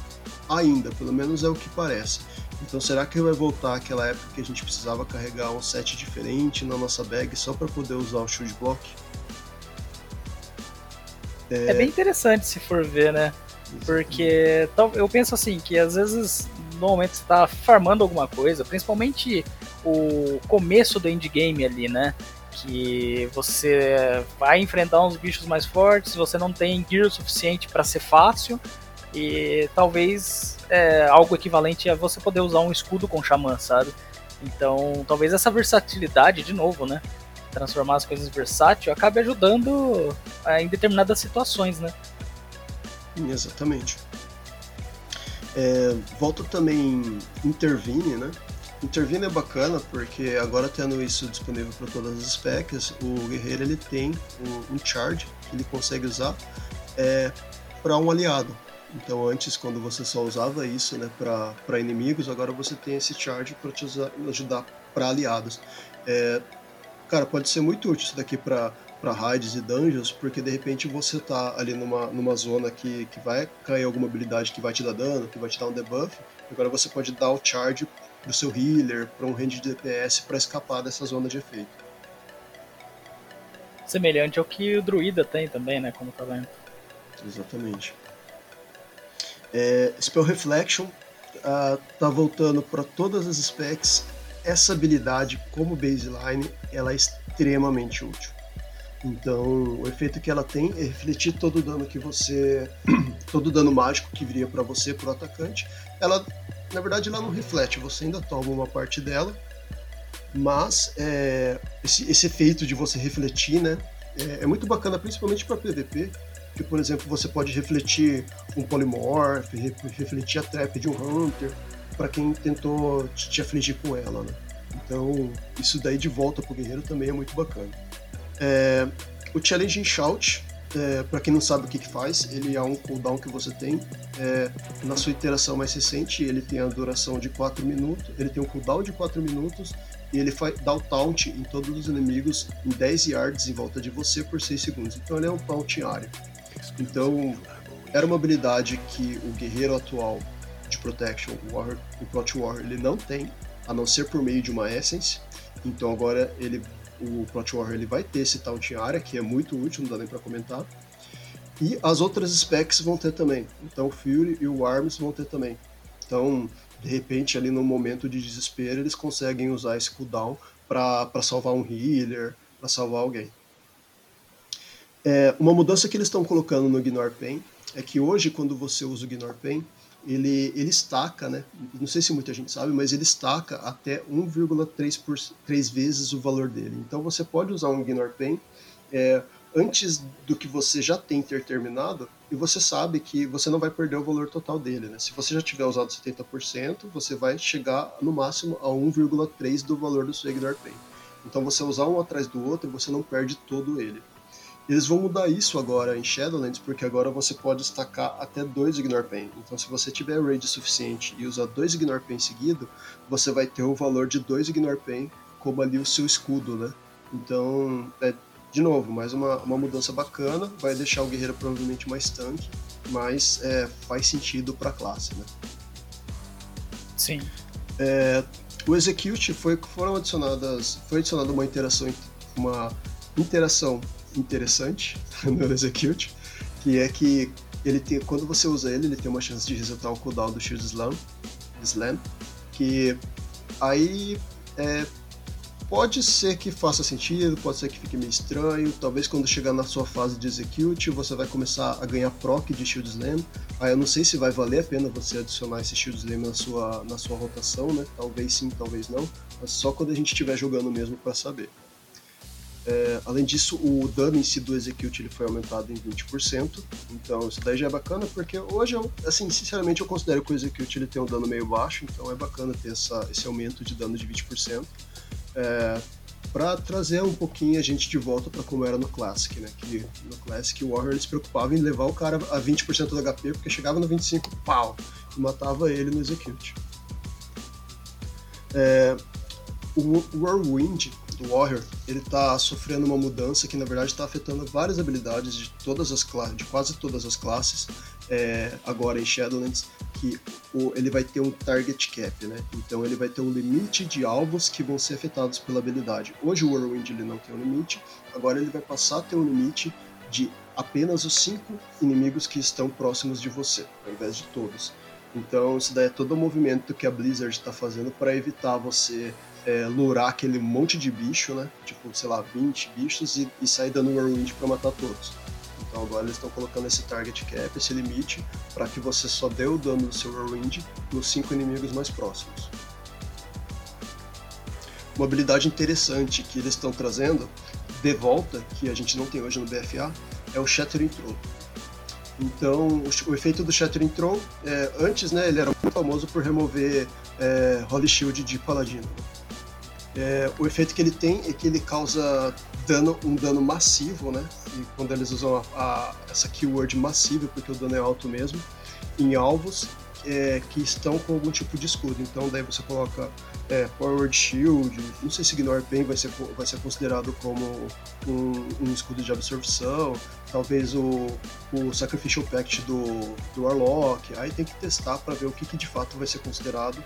ainda, pelo menos é o que parece. Então será que vai voltar aquela época que a gente precisava carregar um set diferente na nossa bag só para poder usar o shield block? É... é... bem interessante se for ver, né? Porque eu penso assim, que às vezes no momento você tá farmando alguma coisa, principalmente o começo do endgame ali, né? Que você vai enfrentar uns bichos mais fortes, você não tem gear suficiente para ser fácil, e talvez é, algo equivalente a você poder usar um escudo com xamã, sabe? Então, talvez essa versatilidade, de novo, né? Transformar as coisas versátil acabe ajudando é, em determinadas situações, né? Exatamente. É, também Intervine, né? Intervine é bacana porque agora tendo isso disponível para todas as specs, o guerreiro ele tem um, um charge que ele consegue usar é, para um aliado. Então antes, quando você só usava isso né, para inimigos, agora você tem esse charge para te usar, ajudar para aliados. É, cara, pode ser muito útil isso daqui para para raids e dungeons, porque de repente você tá ali numa, numa zona que, que vai cair alguma habilidade que vai te dar dano, que vai te dar um debuff, agora você pode dar o charge pro seu healer, para um range de DPS para escapar dessa zona de efeito. Semelhante ao que o druida tem também, né, como talento. Exatamente. É, Spell Reflection uh, tá voltando para todas as specs. Essa habilidade, como baseline, ela é extremamente útil. Então, o efeito que ela tem é refletir todo o dano que você, todo o dano mágico que viria para você pro atacante. Ela, na verdade, ela não reflete. Você ainda toma uma parte dela, mas é, esse, esse efeito de você refletir, né, é, é muito bacana, principalmente para PVP, que, por exemplo, você pode refletir um Polymorph, refletir a trap de um Hunter, para quem tentou te afligir com ela, né? Então, isso daí de volta pro guerreiro também é muito bacana. É, o Challenging Shout, é, para quem não sabe o que, que faz, ele é um cooldown que você tem. É, na sua interação mais recente, ele tem a duração de 4 minutos, ele tem um cooldown de 4 minutos e ele dá o taunt em todos os inimigos em 10 yards em volta de você por 6 segundos. Então ele é um taunt em área. Então, era uma habilidade que o guerreiro atual de protection. O, Warrior, o Plot Warrior ele não tem, a não ser por meio de uma Essence. Então agora ele, o Plot Warrior ele vai ter esse Taunting Area, que é muito útil, não dá nem para comentar. E as outras specs vão ter também. Então o Fury e o Arms vão ter também. Então, de repente, ali no momento de desespero, eles conseguem usar esse cooldown para salvar um healer, para salvar alguém. É, uma mudança que eles estão colocando no Ignore Pain é que hoje, quando você usa o Ignore Pain, ele, ele estaca, né? Não sei se muita gente sabe, mas ele estaca até 1,3 vezes o valor dele. Então você pode usar um Ignore Pain é, antes do que você já tem ter terminado e você sabe que você não vai perder o valor total dele, né? Se você já tiver usado 70%, você vai chegar no máximo a 1,3 do valor do seu Ignore Pain. Então você usar um atrás do outro, você não perde todo ele. Eles vão mudar isso agora em Shadowlands, porque agora você pode destacar até dois Ignore Pain. Então, se você tiver raid suficiente e usar dois Ignore Pain seguido, você vai ter o valor de dois Ignore Pain como ali o seu escudo, né? Então, é, de novo, mais uma, uma mudança bacana, vai deixar o guerreiro provavelmente mais tanque, mas é, faz sentido para a classe, né? Sim. É, o Execute foi, foram adicionadas, foi adicionada uma interação, uma interação interessante no Execute, que é que ele tem, quando você usa ele, ele tem uma chance de resetar o cooldown do Shield Slam, Slam que aí é, pode ser que faça sentido, pode ser que fique meio estranho, talvez quando chegar na sua fase de Execute você vai começar a ganhar proc de Shield Slam, aí eu não sei se vai valer a pena você adicionar esse Shield Slam na sua, na sua rotação, né? talvez sim, talvez não, mas só quando a gente estiver jogando mesmo para saber. É, além disso, o dano em si do Execute ele foi aumentado em 20%, então isso daí já é bacana, porque hoje, eu, assim, sinceramente, eu considero que o Execute ele tem um dano meio baixo, então é bacana ter essa, esse aumento de dano de 20%, é, para trazer um pouquinho a gente de volta para como era no Classic, né? Que no Classic o Warrior se preocupava em levar o cara a 20% do HP, porque chegava no 25, pau, e matava ele no Execute. É, o Whirlwind do Warrior, ele está sofrendo uma mudança que na verdade está afetando várias habilidades de todas as de quase todas as classes é, agora em Shadowlands, que o, ele vai ter um target cap, né? Então ele vai ter um limite de alvos que vão ser afetados pela habilidade. Hoje o Whirlwind ele não tem um limite, agora ele vai passar a ter um limite de apenas os cinco inimigos que estão próximos de você, ao invés de todos. Então isso daí é todo o movimento que a Blizzard está fazendo para evitar você é, lurar aquele monte de bicho, né? Tipo, sei lá, 20 bichos e, e sair dando Whirlwind para matar todos. Então agora eles estão colocando esse target cap, esse limite, para que você só dê o dano do seu Whirlwind nos cinco inimigos mais próximos. Uma habilidade interessante que eles estão trazendo de volta, que a gente não tem hoje no BFA, é o Shattering Throw. Então, o, o, efeito do Shattering Throw, é, antes, né, ele era muito famoso por remover é, Holy Shield de Paladino. É, o efeito que ele tem é que ele causa dano, um dano massivo, né? E quando eles usam a, a, essa keyword massiva, porque o dano é alto mesmo, em alvos é, que estão com algum tipo de escudo. Então daí você coloca é, Shield, não sei se Ignore Pain vai ser, vai ser considerado como um, um escudo de absorção, talvez o, o Sacrificial Pact do, do Warlock, aí tem que testar para ver o que, que de fato vai ser considerado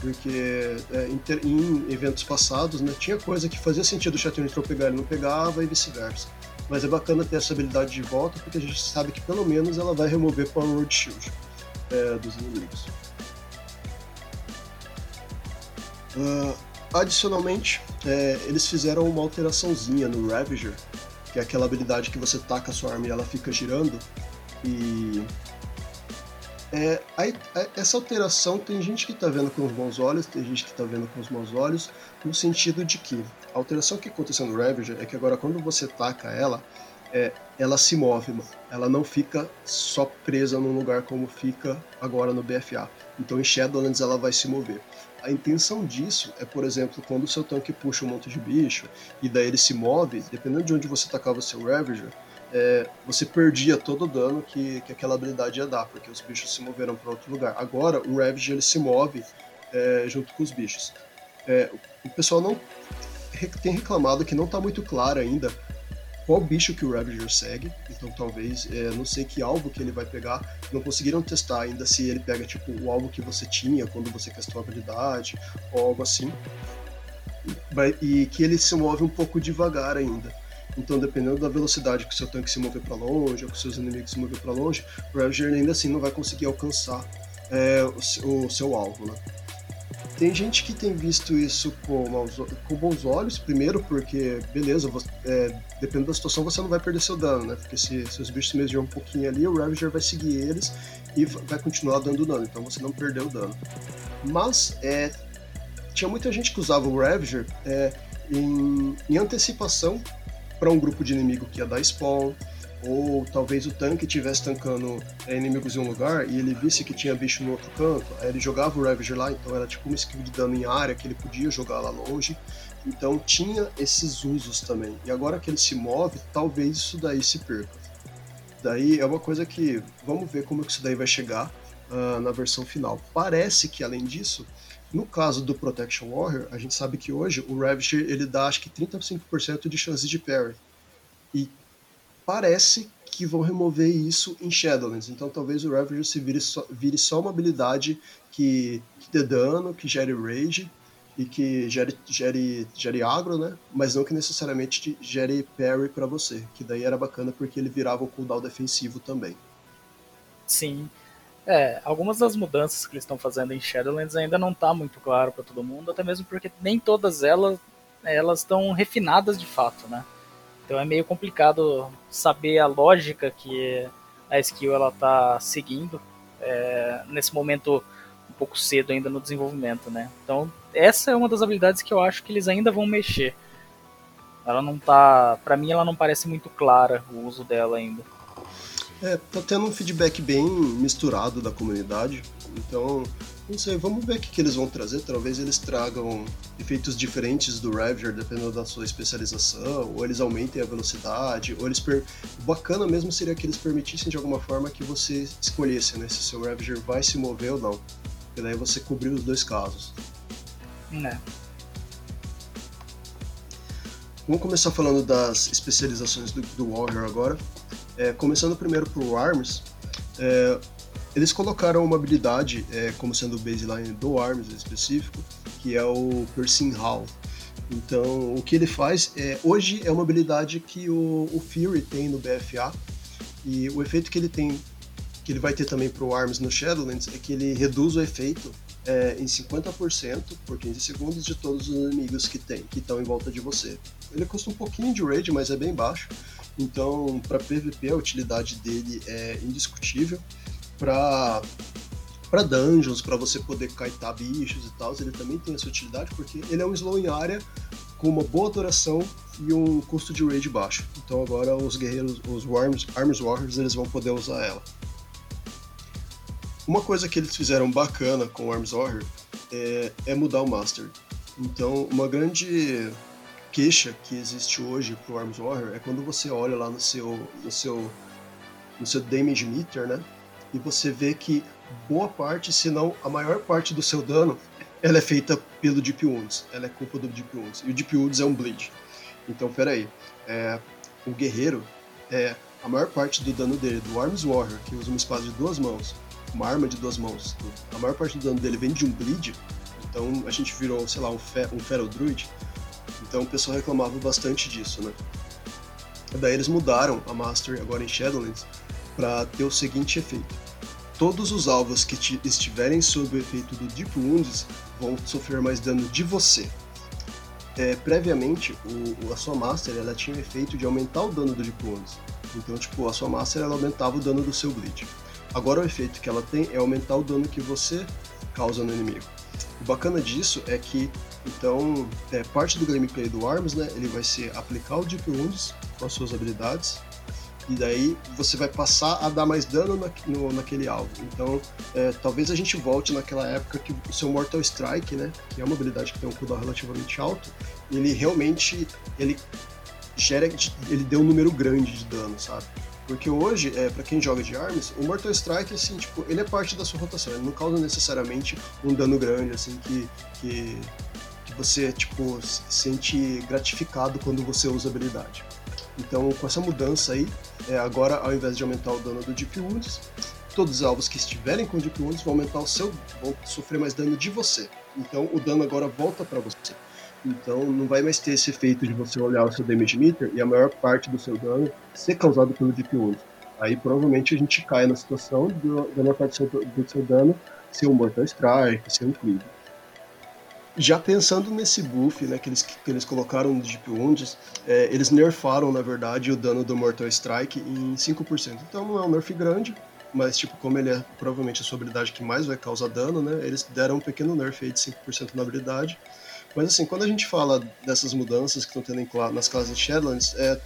porque é, em, em, eventos passados né, tinha coisa que fazia sentido o Shatter Nitro pegar e não pegava e vice-versa. Mas é bacana ter essa habilidade de volta porque a gente sabe que pelo menos ela vai remover Power Shield é, dos inimigos. Uh, adicionalmente, é, eles fizeram uma alteraçãozinha no Ravager, que é aquela habilidade que você taca a sua arma e ela fica girando. E é, aí, é, essa alteração tem gente que está vendo com os bons olhos, tem gente que está vendo com os maus olhos, no sentido de que a alteração que aconteceu no Ravager é que agora quando você taca ela, é, ela se move, ela não fica só presa num lugar como fica agora no BFA. Então em Shadowlands ela vai se mover. A intenção disso é, por exemplo, quando o seu tanque puxa um monte de bicho e daí ele se move, dependendo de onde você tacava o seu Ravager, é, você perdia todo o dano que, que aquela habilidade ia dar, porque os bichos se moveram para outro lugar. Agora, o Ravage ele se move é, junto com os bichos. É, o pessoal não tem reclamado que não está muito claro ainda qual bicho que o Ravager segue, então talvez, é, não sei que alvo que ele vai pegar, não conseguiram testar ainda se ele pega tipo o alvo que você tinha quando você castou a habilidade, ou algo assim, e que ele se move um pouco devagar ainda. Então, dependendo da velocidade que o seu tanque se mover para longe, ou que os seus inimigos se mover para longe, o Ravager ainda assim não vai conseguir alcançar é, o, o, seu alvo, né? Tem gente que tem visto isso com, com bons olhos, primeiro porque, beleza, é, dependendo da situação você não vai perder seu dano, né? Porque se, se os bichos se um pouquinho ali, o Ravager vai seguir eles e vai continuar dando dano, então você não perdeu o dano. Mas é, tinha muita gente que usava o Ravager é, em, em antecipação para um grupo de inimigo que ia dar spawn, ou talvez o tanque estivesse tancando é, inimigos em um lugar e ele visse que tinha bicho no outro canto, aí ele jogava o Ravager lá, então era tipo uma skill de dano em área que ele podia jogar lá longe. Então tinha esses usos também. E agora que ele se move, talvez isso daí se perca. Daí é uma coisa que vamos ver como que isso daí vai chegar uh, na versão final. Parece que além disso, no caso do Protection Warrior, a gente sabe que hoje o Ravager ele dá acho que 35% de chance de parry. E parece que vão remover isso em Shadowlands. Então talvez o Ravager se vire só, vire só uma habilidade que, que dê dano, que gere rage e que gere, gere, gere agro, né? Mas não que necessariamente gere parry para você. Que daí era bacana porque ele virava o cooldown defensivo também. Sim. É, algumas das mudanças que eles estão fazendo em Shadowlands ainda não tá muito claro para todo mundo, até mesmo porque nem todas elas elas estão refinadas de fato, né? Então é meio complicado saber a lógica que a skill ela tá seguindo é, nesse momento um pouco cedo ainda no desenvolvimento, né? Então essa é uma das habilidades que eu acho que eles ainda vão mexer. Ela não tá, para mim ela não parece muito clara o uso dela ainda. É, tá tendo um feedback bem misturado da comunidade, então não sei, vamos ver o que, que eles vão trazer. Talvez eles tragam efeitos diferentes do Ravager, dependendo da sua especialização, ou eles aumentem a velocidade, ou eles. Per... Bacana mesmo seria que eles permitissem de alguma forma que você escolhesse, né? Se seu Ravager vai se mover ou não. E daí você cobriu os dois casos. É. Vamos começar falando das especializações do, do Warrior agora. É, começando primeiro por Arms. É, eles colocaram uma habilidade é, como sendo o baseline do ARMS em específico, que é o Piercing Hall. Então, o que ele faz é. Hoje é uma habilidade que o, o Fury tem no BFA, e o efeito que ele tem, que ele vai ter também para o ARMS no Shadowlands, é que ele reduz o efeito é, em 50% por 15 segundos de todos os inimigos que tem, que estão em volta de você. Ele custa um pouquinho de raid, mas é bem baixo. Então, para PVP, a utilidade dele é indiscutível para para dungeons, para você poder kaitar bichos e tal, ele também tem essa utilidade porque ele é um slow em área com uma boa duração e um custo de raid baixo. Então agora os guerreiros, os Worms, Arms Warriors, eles vão poder usar ela. Uma coisa que eles fizeram bacana com o Arms Warrior é, é mudar o Master. Então, uma grande queixa que existe hoje pro Arms Warrior é quando você olha lá no seu, no seu, no seu damage meter, né? E você vê que boa parte, se não a maior parte do seu dano, ela é feita pelo Deep Wounds, ela é culpa do Deep Wounds, e o Deep Wounds é um bleed. Então, peraí, é, o guerreiro, é, a maior parte do dano dele, do Arms Warrior, que usa uma espada de duas mãos, uma arma de duas mãos, a maior parte do dano dele vem de um bleed, então a gente virou, sei lá, um, fe um Feral Druid, então o pessoal reclamava bastante disso, né? Daí eles mudaram a Master agora em Shadowlands para ter o seguinte efeito: todos os alvos que estiverem sob o efeito do Deep Wounds vão sofrer mais dano de você. É, previamente, o, a sua Master ela tinha o efeito de aumentar o dano do Deep Wounds. Então, tipo, a sua Master ela aumentava o dano do seu Bleed. Agora o efeito que ela tem é aumentar o dano que você causa no inimigo. O bacana disso é que, então, é, parte do gameplay do ARMS, né, ele vai ser aplicar o Deep Wounds com as suas habilidades, e daí você vai passar a dar mais dano na, no, naquele alvo. Então, é, talvez a gente volte naquela época que o seu Mortal Strike, né, que é uma habilidade que tem um cooldown relativamente alto, ele realmente ele gera, ele deu um número grande de dano, sabe? Porque hoje, é, para quem joga de armas, o Mortal Strike, assim, tipo, ele é parte da sua rotação, ele não causa necessariamente um dano grande, assim, que, que, que você, tipo, se sente gratificado quando você usa a habilidade. Então, com essa mudança aí, é, agora ao invés de aumentar o dano do Deep Wounds, todos os alvos que estiverem com Deep Wounds vão aumentar o seu, vão sofrer mais dano de você. Então, o dano agora volta para você. Então, não vai mais ter esse efeito de você olhar o seu damage meter e a maior parte do seu dano ser causado pelo Deep Wounds. Aí, provavelmente, a gente cai na situação da maior parte do seu, do seu dano ser um Mortal Strike, ser um Cleave já pensando nesse buff né, que, eles, que eles colocaram no Deep Wounds, é, eles nerfaram, na verdade, o dano do Mortal Strike em 5%. Então não é um nerf grande, mas tipo, como ele é provavelmente a sua habilidade que mais vai causar dano, né, eles deram um pequeno nerf aí de 5% na habilidade. Mas assim, quando a gente fala dessas mudanças que estão tendo em, nas classes de Shadowlands, é,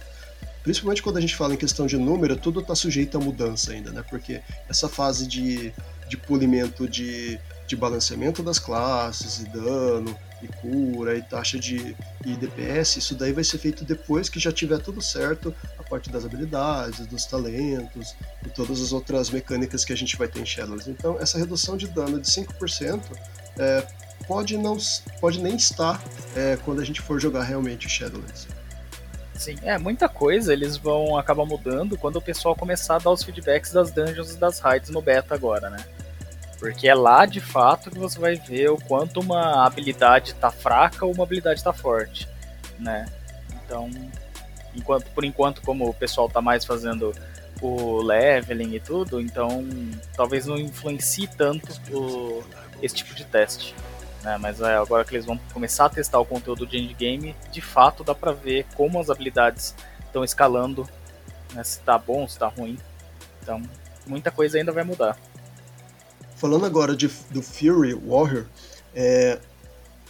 principalmente quando a gente fala em questão de número, tudo está sujeito a mudança ainda, né? Porque essa fase de, de polimento de de balanceamento das classes e dano e cura e taxa de e DPS, isso daí vai ser feito depois que já tiver tudo certo a parte das habilidades, dos talentos e todas as outras mecânicas que a gente vai ter em Shadowlands. Então, essa redução de dano de 5% é, pode, não, pode nem estar é, quando a gente for jogar realmente Shadowlands. Sim, é muita coisa eles vão acabar mudando quando o pessoal começar a dar os feedbacks das dungeons e das raids no beta agora, né? Porque é lá de fato que você vai ver o quanto uma habilidade tá fraca ou uma habilidade tá forte, né? Então, enquanto por enquanto como o pessoal tá mais fazendo o leveling e tudo, então talvez não influencie tanto o, esse tipo de teste. Né? Mas é, agora que eles vão começar a testar o conteúdo de endgame, de fato dá pra ver como as habilidades estão escalando, né? se tá bom, se tá ruim. Então, muita coisa ainda vai mudar. Falando agora de, do Fury Warrior, é,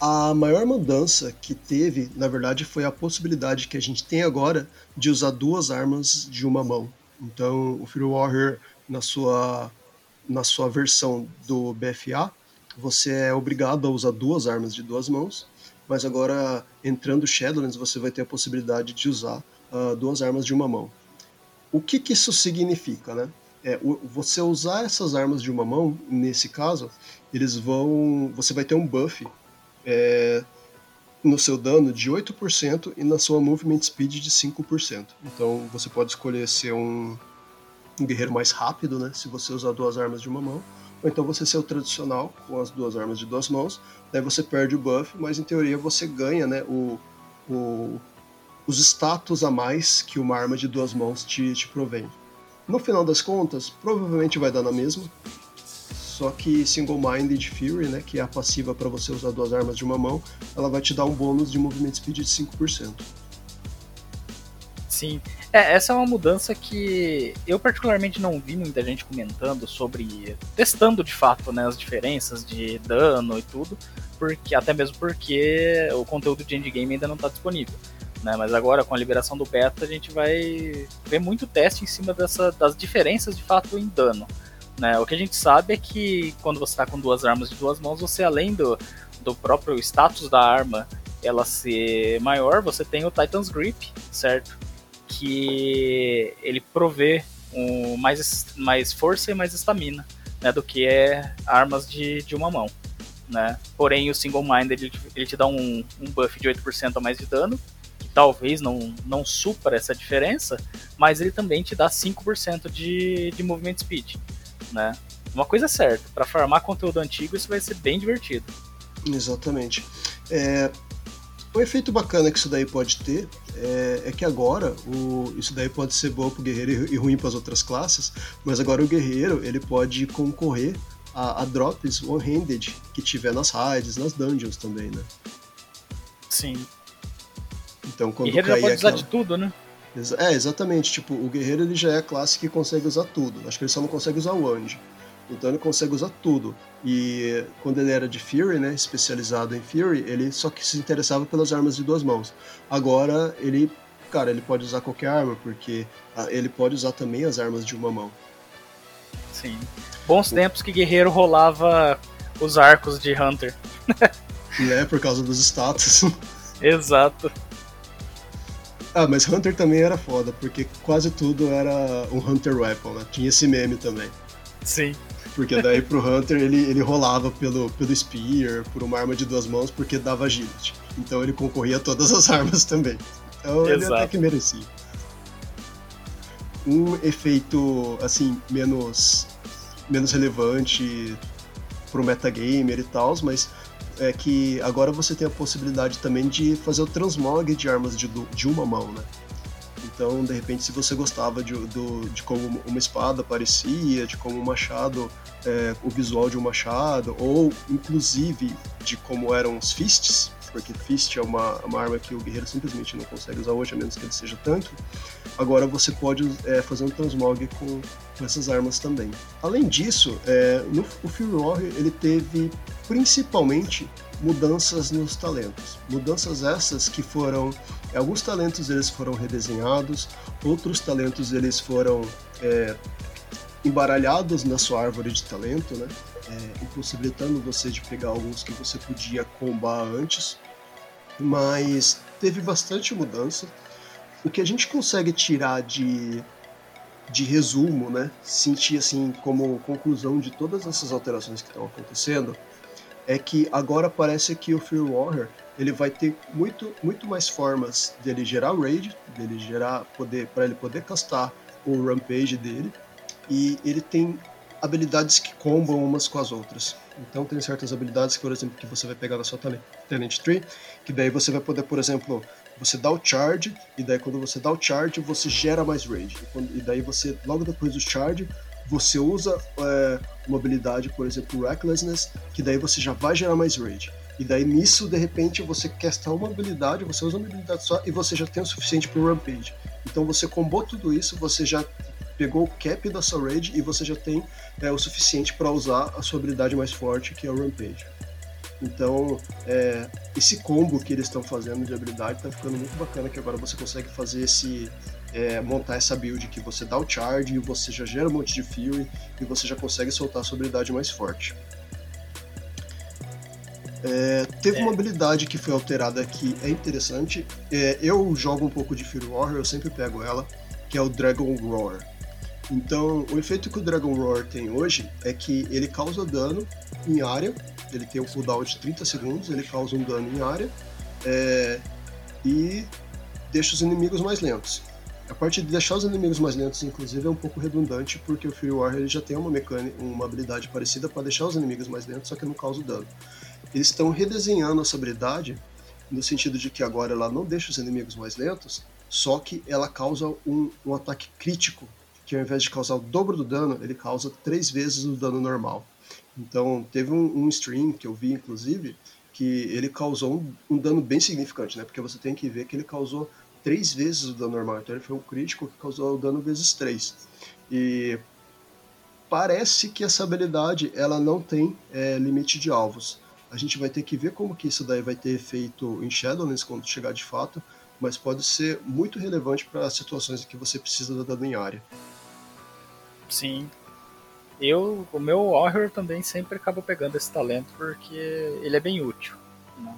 a maior mudança que teve, na verdade, foi a possibilidade que a gente tem agora de usar duas armas de uma mão. Então, o Fury Warrior, na sua, na sua versão do BFA, você é obrigado a usar duas armas de duas mãos, mas agora, entrando Shadowlands, você vai ter a possibilidade de usar uh, duas armas de uma mão. O que, que isso significa, né? É, você usar essas armas de uma mão, nesse caso, eles vão. Você vai ter um buff é, no seu dano de 8% e na sua movement speed de 5%. Então você pode escolher ser um, um guerreiro mais rápido, né? Se você usar duas armas de uma mão. Ou então você ser o tradicional, com as duas armas de duas mãos. Daí você perde o buff, mas em teoria você ganha né, o, o, os status a mais que uma arma de duas mãos te, te provém. No final das contas, provavelmente vai dar na mesma. Só que Single Minded Fury, né, que é a passiva para você usar duas armas de uma mão, ela vai te dar um bônus de movimento speed de 5%. Sim. É, essa é uma mudança que eu particularmente não vi muita gente comentando sobre, testando de fato né, as diferenças de dano e tudo, porque até mesmo porque o conteúdo de endgame ainda não está disponível. Né? Mas agora, com a liberação do beta, a gente vai ver muito teste em cima dessa, das diferenças de fato em dano. Né? O que a gente sabe é que quando você está com duas armas de duas mãos, você além do, do próprio status da arma ela ser maior, você tem o Titan's Grip, certo? Que ele provê um, mais, mais força e mais estamina né, do que é armas de, de uma mão. Né? Porém, o Single Mind ele, ele te dá um, um buff de 8% a mais de dano talvez não, não supra essa diferença, mas ele também te dá 5% de, de movimento speed, né? Uma coisa é certa, para farmar conteúdo antigo isso vai ser bem divertido. Exatamente. É, um efeito bacana que isso daí pode ter é, é que agora o, isso daí pode ser bom pro guerreiro e, e ruim para as outras classes, mas agora o guerreiro ele pode concorrer a, a drops one-handed que tiver nas raids, nas dungeons também, né? Sim, então, quando guerreiro já pode aquela... usar de tudo, né? É, exatamente. Tipo, o guerreiro ele já é a classe que consegue usar tudo. Acho que ele só não consegue usar o Anjo. Então ele consegue usar tudo. E quando ele era de Fury, né, especializado em Fury, ele só que se interessava pelas armas de duas mãos. Agora ele, cara, ele pode usar qualquer arma, porque ah, ele pode usar também as armas de uma mão. Sim. Bons o... tempos que guerreiro rolava os arcos de Hunter. né, por causa dos status. Exato. Ah, mas Hunter também era foda, porque quase tudo era um Hunter Weapon, né? Tinha esse meme também. Sim. Porque daí pro Hunter ele, ele rolava pelo, pelo Spear, por uma arma de duas mãos, porque dava agility. Então ele concorria a todas as armas também. Então Exato. ele até que merecia. um efeito assim menos menos relevante pro metagamer e tal, mas é que agora você tem a possibilidade também de fazer o transmog de armas de, de uma mão, né? Então, de repente, se você gostava de, do, de como uma espada parecia, de como um machado, é, o visual de um machado, ou inclusive de como eram os fists, porque fist é uma, uma arma que o guerreiro simplesmente não consegue usar hoje, a menos que ele seja tanto, agora você pode é, fazer um transmog com, com, essas armas também. Além disso, é, no, o Fury Warrior ele teve principalmente mudanças nos talentos. Mudanças essas que foram alguns talentos eles foram redesenhados, outros talentos eles foram é, embaralhados na sua árvore de talento, né? É, impossibilitando você de pegar alguns que você podia combar antes, mas teve bastante mudança. O que a gente consegue tirar de, de resumo, né? Sentir assim como conclusão de todas essas alterações que estão acontecendo, é que agora parece que o Fear Warrior ele vai ter muito, muito mais formas dele gerar raid, dele gerar poder para ele poder castar o rampage dele e ele tem habilidades que combam umas com as outras. Então tem certas habilidades, por exemplo, que você vai pegar na sua talent tree, que daí você vai poder, por exemplo, você dá o charge e daí quando você dá o charge você gera mais raid e daí você logo depois do charge você usa é, uma habilidade, por exemplo, Recklessness, que daí você já vai gerar mais rage. E daí nisso, de repente, você castar uma habilidade, você usa uma habilidade só e você já tem o suficiente para o Rampage. Então você combou tudo isso, você já pegou o cap da sua rage e você já tem é, o suficiente para usar a sua habilidade mais forte, que é o Rampage. Então, é, esse combo que eles estão fazendo de habilidade está ficando muito bacana, que agora você consegue fazer esse, é, montar essa build que você dá o charge e você já gera um monte de Fury e você já consegue soltar a sua habilidade mais forte. É, teve é. uma habilidade que foi alterada que é interessante. É, eu jogo um pouco de Fury Warrior, eu sempre pego ela, que é o Dragon Roar. Então, o efeito que o Dragon Roar tem hoje é que ele causa dano em área, ele tem um cooldown de 30 segundos, ele causa um dano em área é, e deixa os inimigos mais lentos. A parte de deixar os inimigos mais lentos, inclusive, é um pouco redundante, porque o Fury Warrior ele já tem uma mecânica, uma habilidade parecida para deixar os inimigos mais lentos, só que não causa dano. Eles estão redesenhando essa habilidade no sentido de que agora ela não deixa os inimigos mais lentos, só que ela causa um, um ataque crítico, que ao invés de causar o dobro do dano, ele causa três vezes o dano normal. Então, teve um, um stream que eu vi, inclusive, que ele causou um, um dano bem significante, né? Porque você tem que ver que ele causou três vezes o dano normal. Então ele foi um crítico que causou o dano vezes três. E parece que essa habilidade ela não tem é, limite de alvos. A gente vai ter que ver como que isso daí vai ter efeito em Shadowlands quando chegar de fato, mas pode ser muito relevante para situações em que você precisa da dano em área. Sim. Eu, o meu Warrior também sempre acabo pegando esse talento porque ele é bem útil. Né?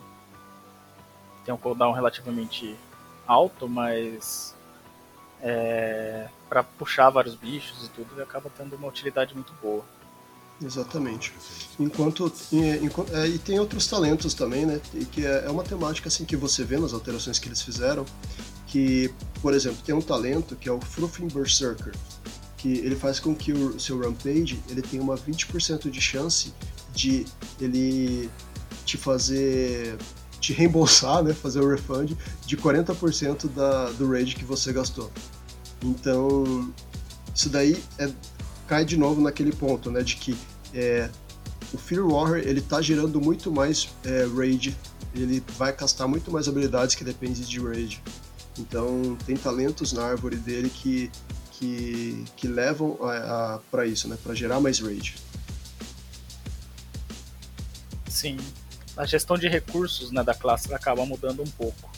Tem um cooldown relativamente alto, mas é, para puxar vários bichos e tudo, acaba tendo uma utilidade muito boa. Exatamente. Enquanto, é, e tem outros talentos também, né? E que é, é, uma temática assim que você vê nas alterações que eles fizeram, que, por exemplo, tem um talento que é o Fruffing Berserker, que ele faz com que o seu Rampage ele tenha uma 20% de chance de ele te fazer te reembolsar, né, fazer o refund de 40% da, do raid que você gastou. Então, isso daí é, cai de novo naquele ponto, né, de que é, o Fear Warrior ele tá gerando muito mais é, raid, ele vai castar muito mais habilidades que dependem de raid. Então, tem talentos na árvore dele que que, que levam a para isso, né, para gerar mais raid. Sim, a gestão de recursos né, da classe acaba mudando um pouco.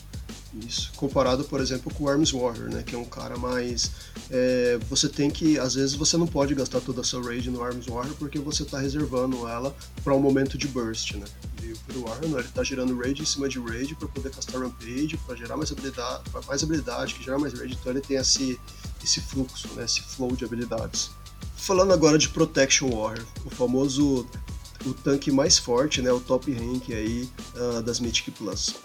Isso, comparado, por exemplo, com o Arms Warrior, né, que é um cara mais. É, você tem que. Às vezes você não pode gastar toda a sua raid no Arms Warrior porque você está reservando ela para um momento de burst, né? E o Warrior, não, ele está gerando raid em cima de raid para poder castar Rampage, para gerar mais habilidade, mais habilidade, que gera mais raid, então ele tem esse, esse fluxo, né, esse flow de habilidades. Falando agora de Protection Warrior, o famoso o tanque mais forte, né, o top rank aí uh, das Mythic Plus.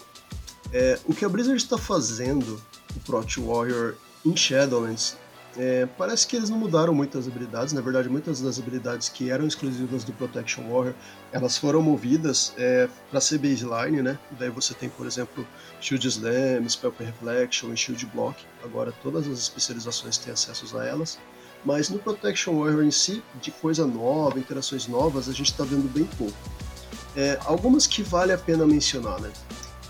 É, o que a Blizzard está fazendo, o Prot Warrior em Shadowlands, é, parece que eles não mudaram muitas habilidades. Na verdade, muitas das habilidades que eram exclusivas do Protection Warrior, elas foram movidas é, para ser baseline, né? Daí você tem, por exemplo, Shield Slam, Spell Reflection e Shield Block. Agora todas as especializações têm acesso a elas. Mas no Protection Warrior em si, de coisa nova, interações novas, a gente está vendo bem pouco. É, algumas que vale a pena mencionar, né?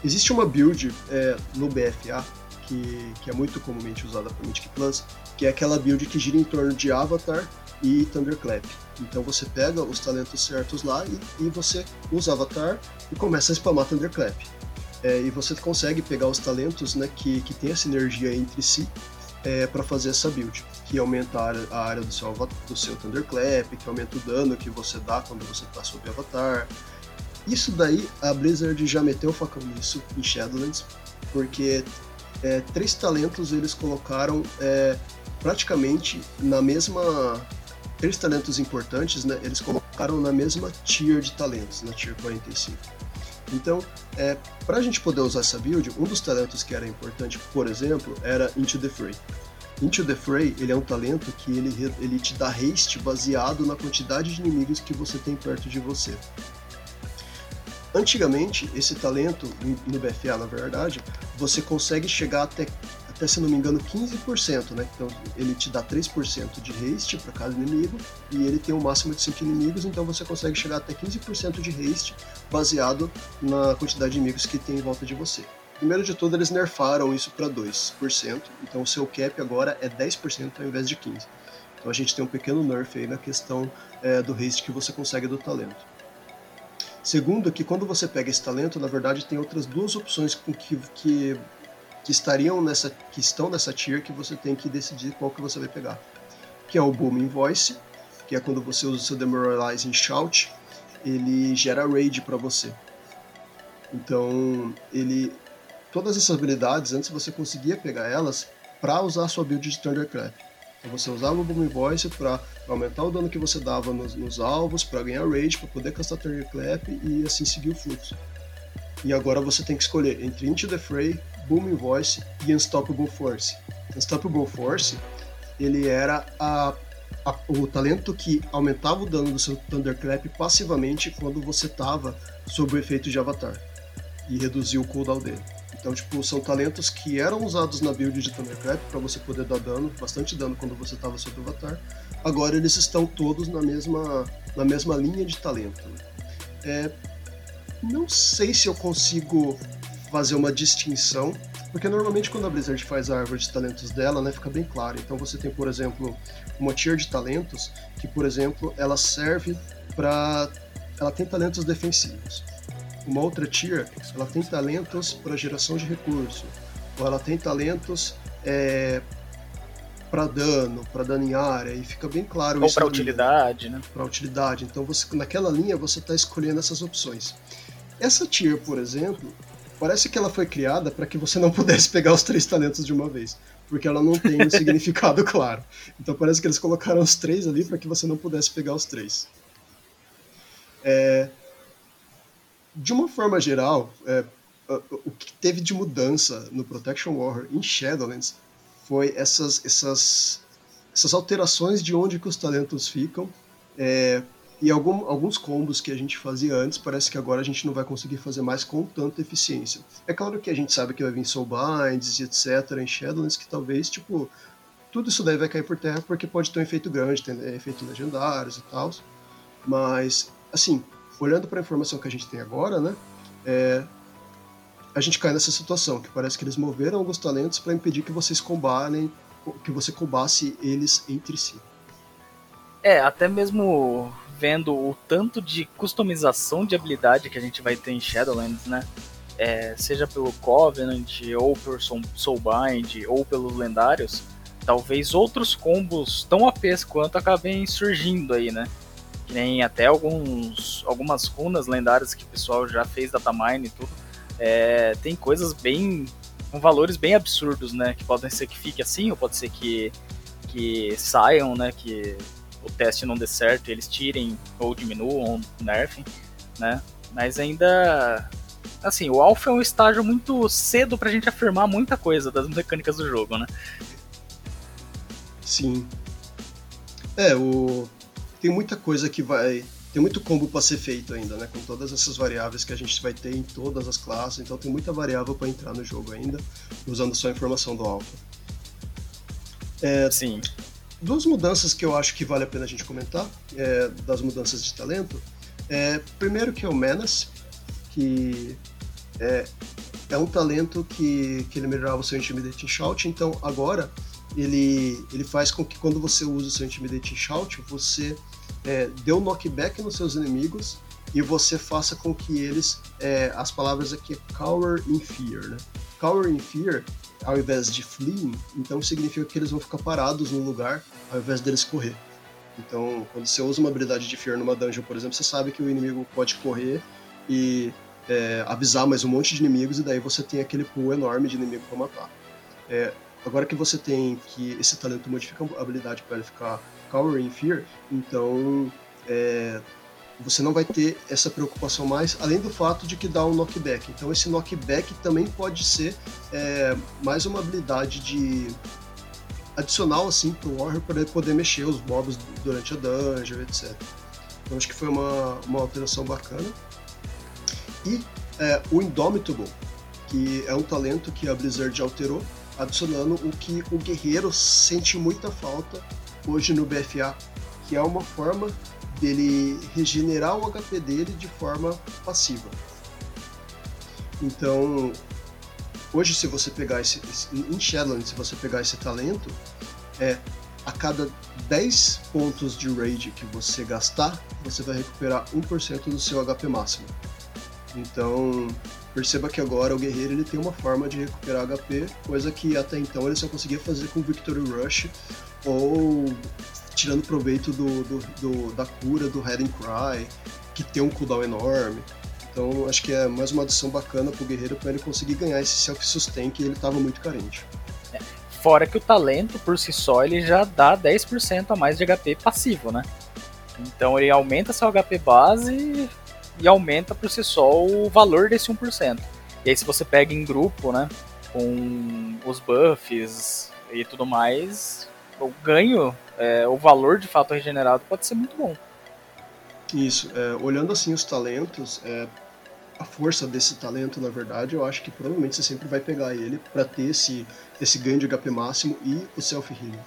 Existe uma build é, no BFA que, que, é muito comumente usada por Mythic Plus, que é aquela build que gira em torno de Avatar e Thunderclap. Então você pega os talentos certos lá e, e você usa Avatar e começa a spamar Thunderclap. É, e você consegue pegar os talentos né, que, que tem essa energia entre si é, para fazer essa build, que aumenta a área, a área do, seu, do seu Thunderclap, que aumenta o dano que você dá quando você está sob Avatar. Isso daí, a Blizzard já meteu o facão nisso em Shadowlands, porque é, três talentos eles colocaram é, praticamente na mesma. Três talentos importantes, né? Eles colocaram na mesma tier de talentos, na tier 45. Então, é, para a gente poder usar essa build, um dos talentos que era importante, por exemplo, era Into the Fray. Into the Fray, ele é um talento que ele, ele te dá haste baseado na quantidade de inimigos que você tem perto de você. Antigamente, esse talento, no BFA na verdade, você consegue chegar até, até se não me engano, 15%, né? Então ele te dá 3% de haste para cada inimigo e ele tem um máximo de 5 inimigos, então você consegue chegar até 15% de haste baseado na quantidade de inimigos que tem em volta de você. Primeiro de tudo, eles nerfaram isso para 2%, então o seu cap agora é 10% ao invés de 15%. Então a gente tem um pequeno nerf aí na questão é, do haste que você consegue do talento. Segundo, que quando você pega esse talento, na verdade tem outras duas opções que, que, que estariam nessa, que estão nessa tier que você tem que decidir qual que você vai pegar. Que é o Booming Voice, que é quando você usa o seu Demoralizing Shout, ele gera raid para você. Então, ele todas essas habilidades antes você conseguia pegar elas para usar a sua build de Thunderclap. Então você usava o Boom Voice para aumentar o dano que você dava nos, nos alvos, para ganhar rage, para poder castar Thunderclap e assim seguir o fluxo. E agora você tem que escolher entre Into the Fray, Booming Voice e Unstoppable Force. Unstoppable Force, ele era a, a, o talento que aumentava o dano do seu Thunderclap passivamente quando você estava sob o efeito de Avatar e reduzia o cooldown dele. Então, tipo, são talentos que eram usados na build de Thunderclap para você poder dar dano, bastante dano quando você estava sob o avatar. Agora eles estão todos na mesma, na mesma linha de talento. É, não sei se eu consigo fazer uma distinção, porque normalmente quando a Blizzard faz a árvore de talentos dela, né, fica bem claro. Então você tem, por exemplo, uma tier de talentos que, por exemplo, ela serve para ela tem talentos defensivos uma outra tier, ela tem talentos para geração de recurso, ou ela tem talentos é, para dano, para dano em área, e fica bem claro ou isso. Ou para utilidade, né? Para utilidade. Então você, naquela linha você está escolhendo essas opções. Essa tier, por exemplo, parece que ela foi criada para que você não pudesse pegar os três talentos de uma vez, porque ela não tem um significado claro. Então parece que eles colocaram os três ali para que você não pudesse pegar os três. É, de uma forma geral, é, o que teve de mudança no Protection Warrior em Shadowlands foi essas, essas, essas alterações de onde que os talentos ficam é, e algum, alguns combos que a gente fazia antes, parece que agora a gente não vai conseguir fazer mais com tanta eficiência. É claro que a gente sabe que vai vir Soulbinds e etc. em Shadowlands, que talvez, tipo, tudo isso daí vai cair por terra porque pode ter um efeito grande, ter efeitos legendários e tal. Mas, assim, olhando para a informação que a gente tem agora, né, é, a gente cai nessa situação, que parece que eles moveram alguns talentos para impedir que vocês combatem, que você combasse eles entre si. É, até mesmo vendo o tanto de customização de habilidade que a gente vai ter em Shadowlands, né? É, seja pelo Covenant, ou por Soulbind, ou pelos lendários, talvez outros combos tão APs quanto acabem surgindo aí, né? Nem até alguns, algumas runas lendárias que o pessoal já fez datamine e tudo, é, tem coisas bem com valores bem absurdos, né? Que podem ser que fique assim, ou pode ser que, que saiam, né? Que o teste não dê certo, eles tirem ou diminuam, ou nerfem, né? Mas ainda assim, o alpha é um estágio muito cedo pra gente afirmar muita coisa das mecânicas do jogo, né? Sim. É, o... tem muita coisa que vai. Tem muito combo para ser feito ainda, né? Com todas essas variáveis que a gente vai ter em todas as classes, então tem muita variável para entrar no jogo ainda, usando só a informação do alpha. É, Sim. Duas mudanças que eu acho que vale a pena a gente comentar, é, das mudanças de talento. É, primeiro que é o Menace, que é, é um talento que, que ele melhorava o seu Intimidating Shout, então agora ele, ele faz com que quando você usa o seu Intimidating Shout, você é, dê um knockback nos seus inimigos e você faça com que eles, é, as palavras aqui é Cower in Fear, né? Cower in Fear, ao invés de fleeing, então significa que eles vão ficar parados no lugar ao invés deles correr. Então, quando você usa uma habilidade de Fear numa dungeon, por exemplo, você sabe que o inimigo pode correr e é, avisar mais um monte de inimigos e daí você tem aquele pool enorme de inimigo para matar. É, agora que você tem que esse talento modifica a habilidade para ele ficar Cowering Fear, então é, você não vai ter essa preocupação mais, além do fato de que dá um knockback. Então esse knockback também pode ser é, mais uma habilidade de adicional assim para o Warrior ele poder mexer os mobs durante a dungeon, etc. Então acho que foi uma, uma alteração bacana. E é, o Indomitable, que é um talento que a Blizzard alterou, adicionando o que o guerreiro sente muita falta hoje no BFA, que é uma forma dele regenerar o HP dele de forma passiva. Então, hoje se você pegar esse, esse em Shadowlands, se você pegar esse talento, é a cada 10 pontos de rage que você gastar, você vai recuperar 1% do seu HP máximo. Então, perceba que agora o guerreiro ele tem uma forma de recuperar HP, coisa que até então ele só conseguia fazer com Victory Rush ou tirando proveito do, do, do da cura do Head and Cry, que tem um cooldown enorme. Então, acho que é mais uma adição bacana pro guerreiro para ele conseguir ganhar esse self-sustain que ele estava muito carente. É, fora que o talento por si só ele já dá 10% a mais de HP passivo, né? Então ele aumenta seu HP base e aumenta por si só o valor desse 1%. E aí se você pega em grupo, né, com os buffs e tudo mais, o ganho, é, o valor de fato regenerado pode ser muito bom. Isso, é, olhando assim os talentos, é, a força desse talento, na verdade, eu acho que provavelmente você sempre vai pegar ele para ter esse, esse ganho de HP máximo e o self-healing.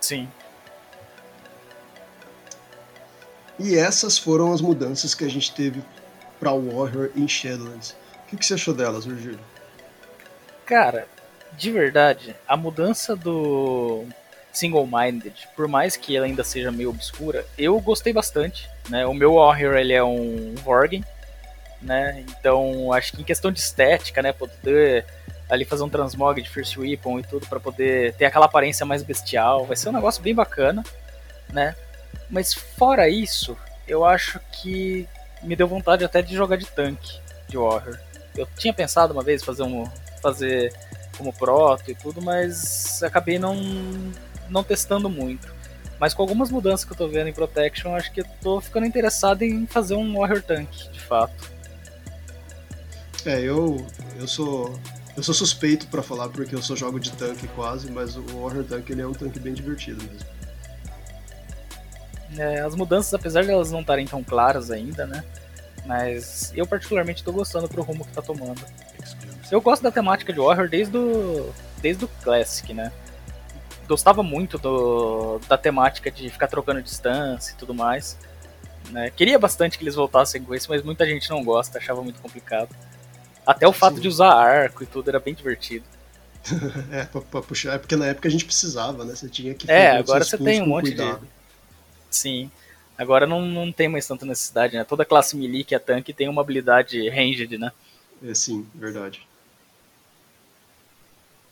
Sim, E essas foram as mudanças que a gente teve para Warrior em Shadowlands. O que, que você achou delas, Virgílio? Cara, de verdade, a mudança do Single Minded, por mais que ela ainda seja meio obscura, eu gostei bastante. Né? O meu Warrior ele é um Vorgen, né? Então acho que em questão de estética, né, poder ali fazer um transmog de First Weapon e tudo para poder ter aquela aparência mais bestial, vai ser um negócio bem bacana, né? Mas fora isso, eu acho que me deu vontade até de jogar de tanque de Warrior. Eu tinha pensado uma vez fazer um fazer como proto e tudo, mas acabei não não testando muito. Mas com algumas mudanças que eu tô vendo em Protection, acho que eu tô ficando interessado em fazer um Warrior Tank, de fato. É, eu eu sou eu sou suspeito para falar porque eu só jogo de tanque quase, mas o Warrior Tank ele é um tanque bem divertido mesmo. É, as mudanças, apesar de elas não estarem tão claras ainda, né? Mas eu particularmente estou gostando pro rumo que tá tomando. Eu gosto da temática de Warrior desde o, desde o Classic, né? Gostava muito do, da temática de ficar trocando distância e tudo mais. Né? Queria bastante que eles voltassem com isso, mas muita gente não gosta, achava muito complicado. Até o fato Sim. de usar arco e tudo era bem divertido. é, pra, pra, puxar, é porque na época a gente precisava, né? Você tinha que É, agora você tem um monte cuidado. de Sim. Agora não, não tem mais tanta necessidade, né? Toda classe melee que é tanque tem uma habilidade ranged, né? É, sim, verdade.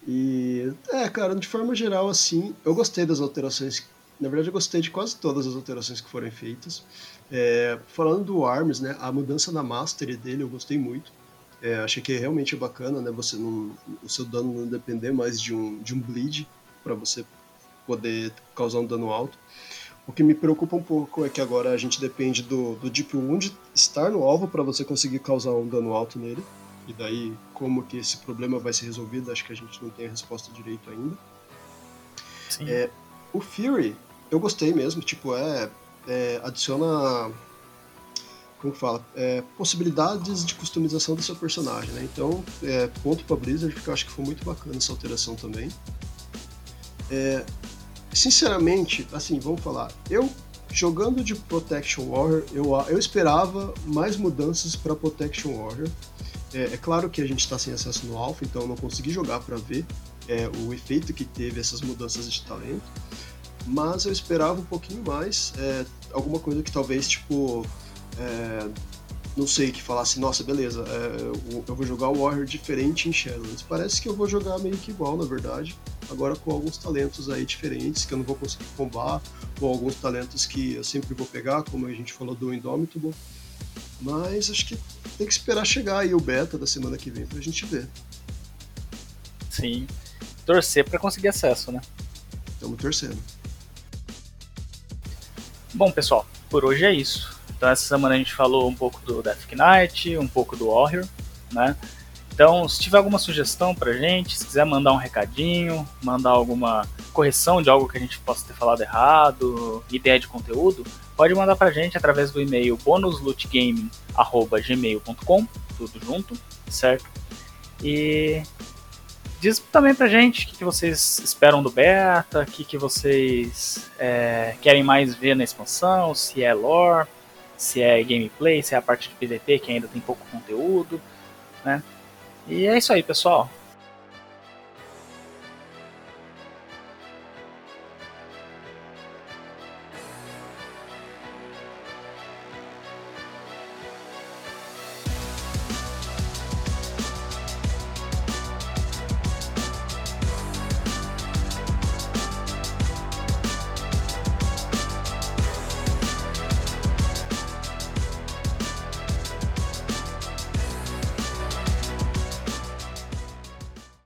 E, é, cara, de forma geral, assim, eu gostei das alterações. Na verdade, eu gostei de quase todas as alterações que foram feitas. É, falando do Arms, né, a mudança na Mastery dele eu gostei muito. É, achei que é realmente bacana, né, você não, o seu dano não depender mais de um, de um bleed para você poder causar um dano alto. O que me preocupa um pouco é que agora a gente depende do, do Deep Wound estar no alvo para você conseguir causar um dano alto nele. E daí, como que esse problema vai ser resolvido, acho que a gente não tem a resposta direito ainda. É, o Fury, eu gostei mesmo, tipo, é, é adiciona como fala, é, possibilidades de customização do seu personagem, né? Então, é, ponto para Blizzard, porque eu acho que foi muito bacana essa alteração também. É, sinceramente, assim, vamos falar, eu jogando de Protection Warrior, eu, eu esperava mais mudanças para Protection Warrior. É, é, claro que a gente está sem acesso no Alpha, então eu não consegui jogar para ver é, o efeito que teve essas mudanças de talento. Mas eu esperava um pouquinho mais, é, alguma coisa que talvez, tipo, é, não sei, que falasse, nossa, beleza, é, eu vou jogar o Warrior diferente em Shadowlands. Parece que eu vou jogar meio que igual, na verdade, agora com alguns talentos aí diferentes que eu não vou conseguir combar, ou alguns talentos que eu sempre vou pegar, como a gente falou do Indomitable. Mas acho que tem que esperar chegar aí o beta da semana que vem pra gente ver. Sim. Torcer para conseguir acesso, né? Estamos torcendo. Bom, pessoal, por hoje é isso. Então essa semana a gente falou um pouco do Death Knight, um pouco do Warrior, né? Então, se tiver alguma sugestão pra gente, se quiser mandar um recadinho, mandar alguma correção de algo que a gente possa ter falado errado, ideia de conteúdo, pode mandar pra gente através do e-mail bonuslootgaming@gmail.com, tudo junto, certo? E diz também pra gente o que, vocês esperam do beta, o que, que vocês é, querem mais ver na expansão, se é lore, se é gameplay, se é a parte de PVP que ainda tem pouco conteúdo, né? E é isso aí, pessoal.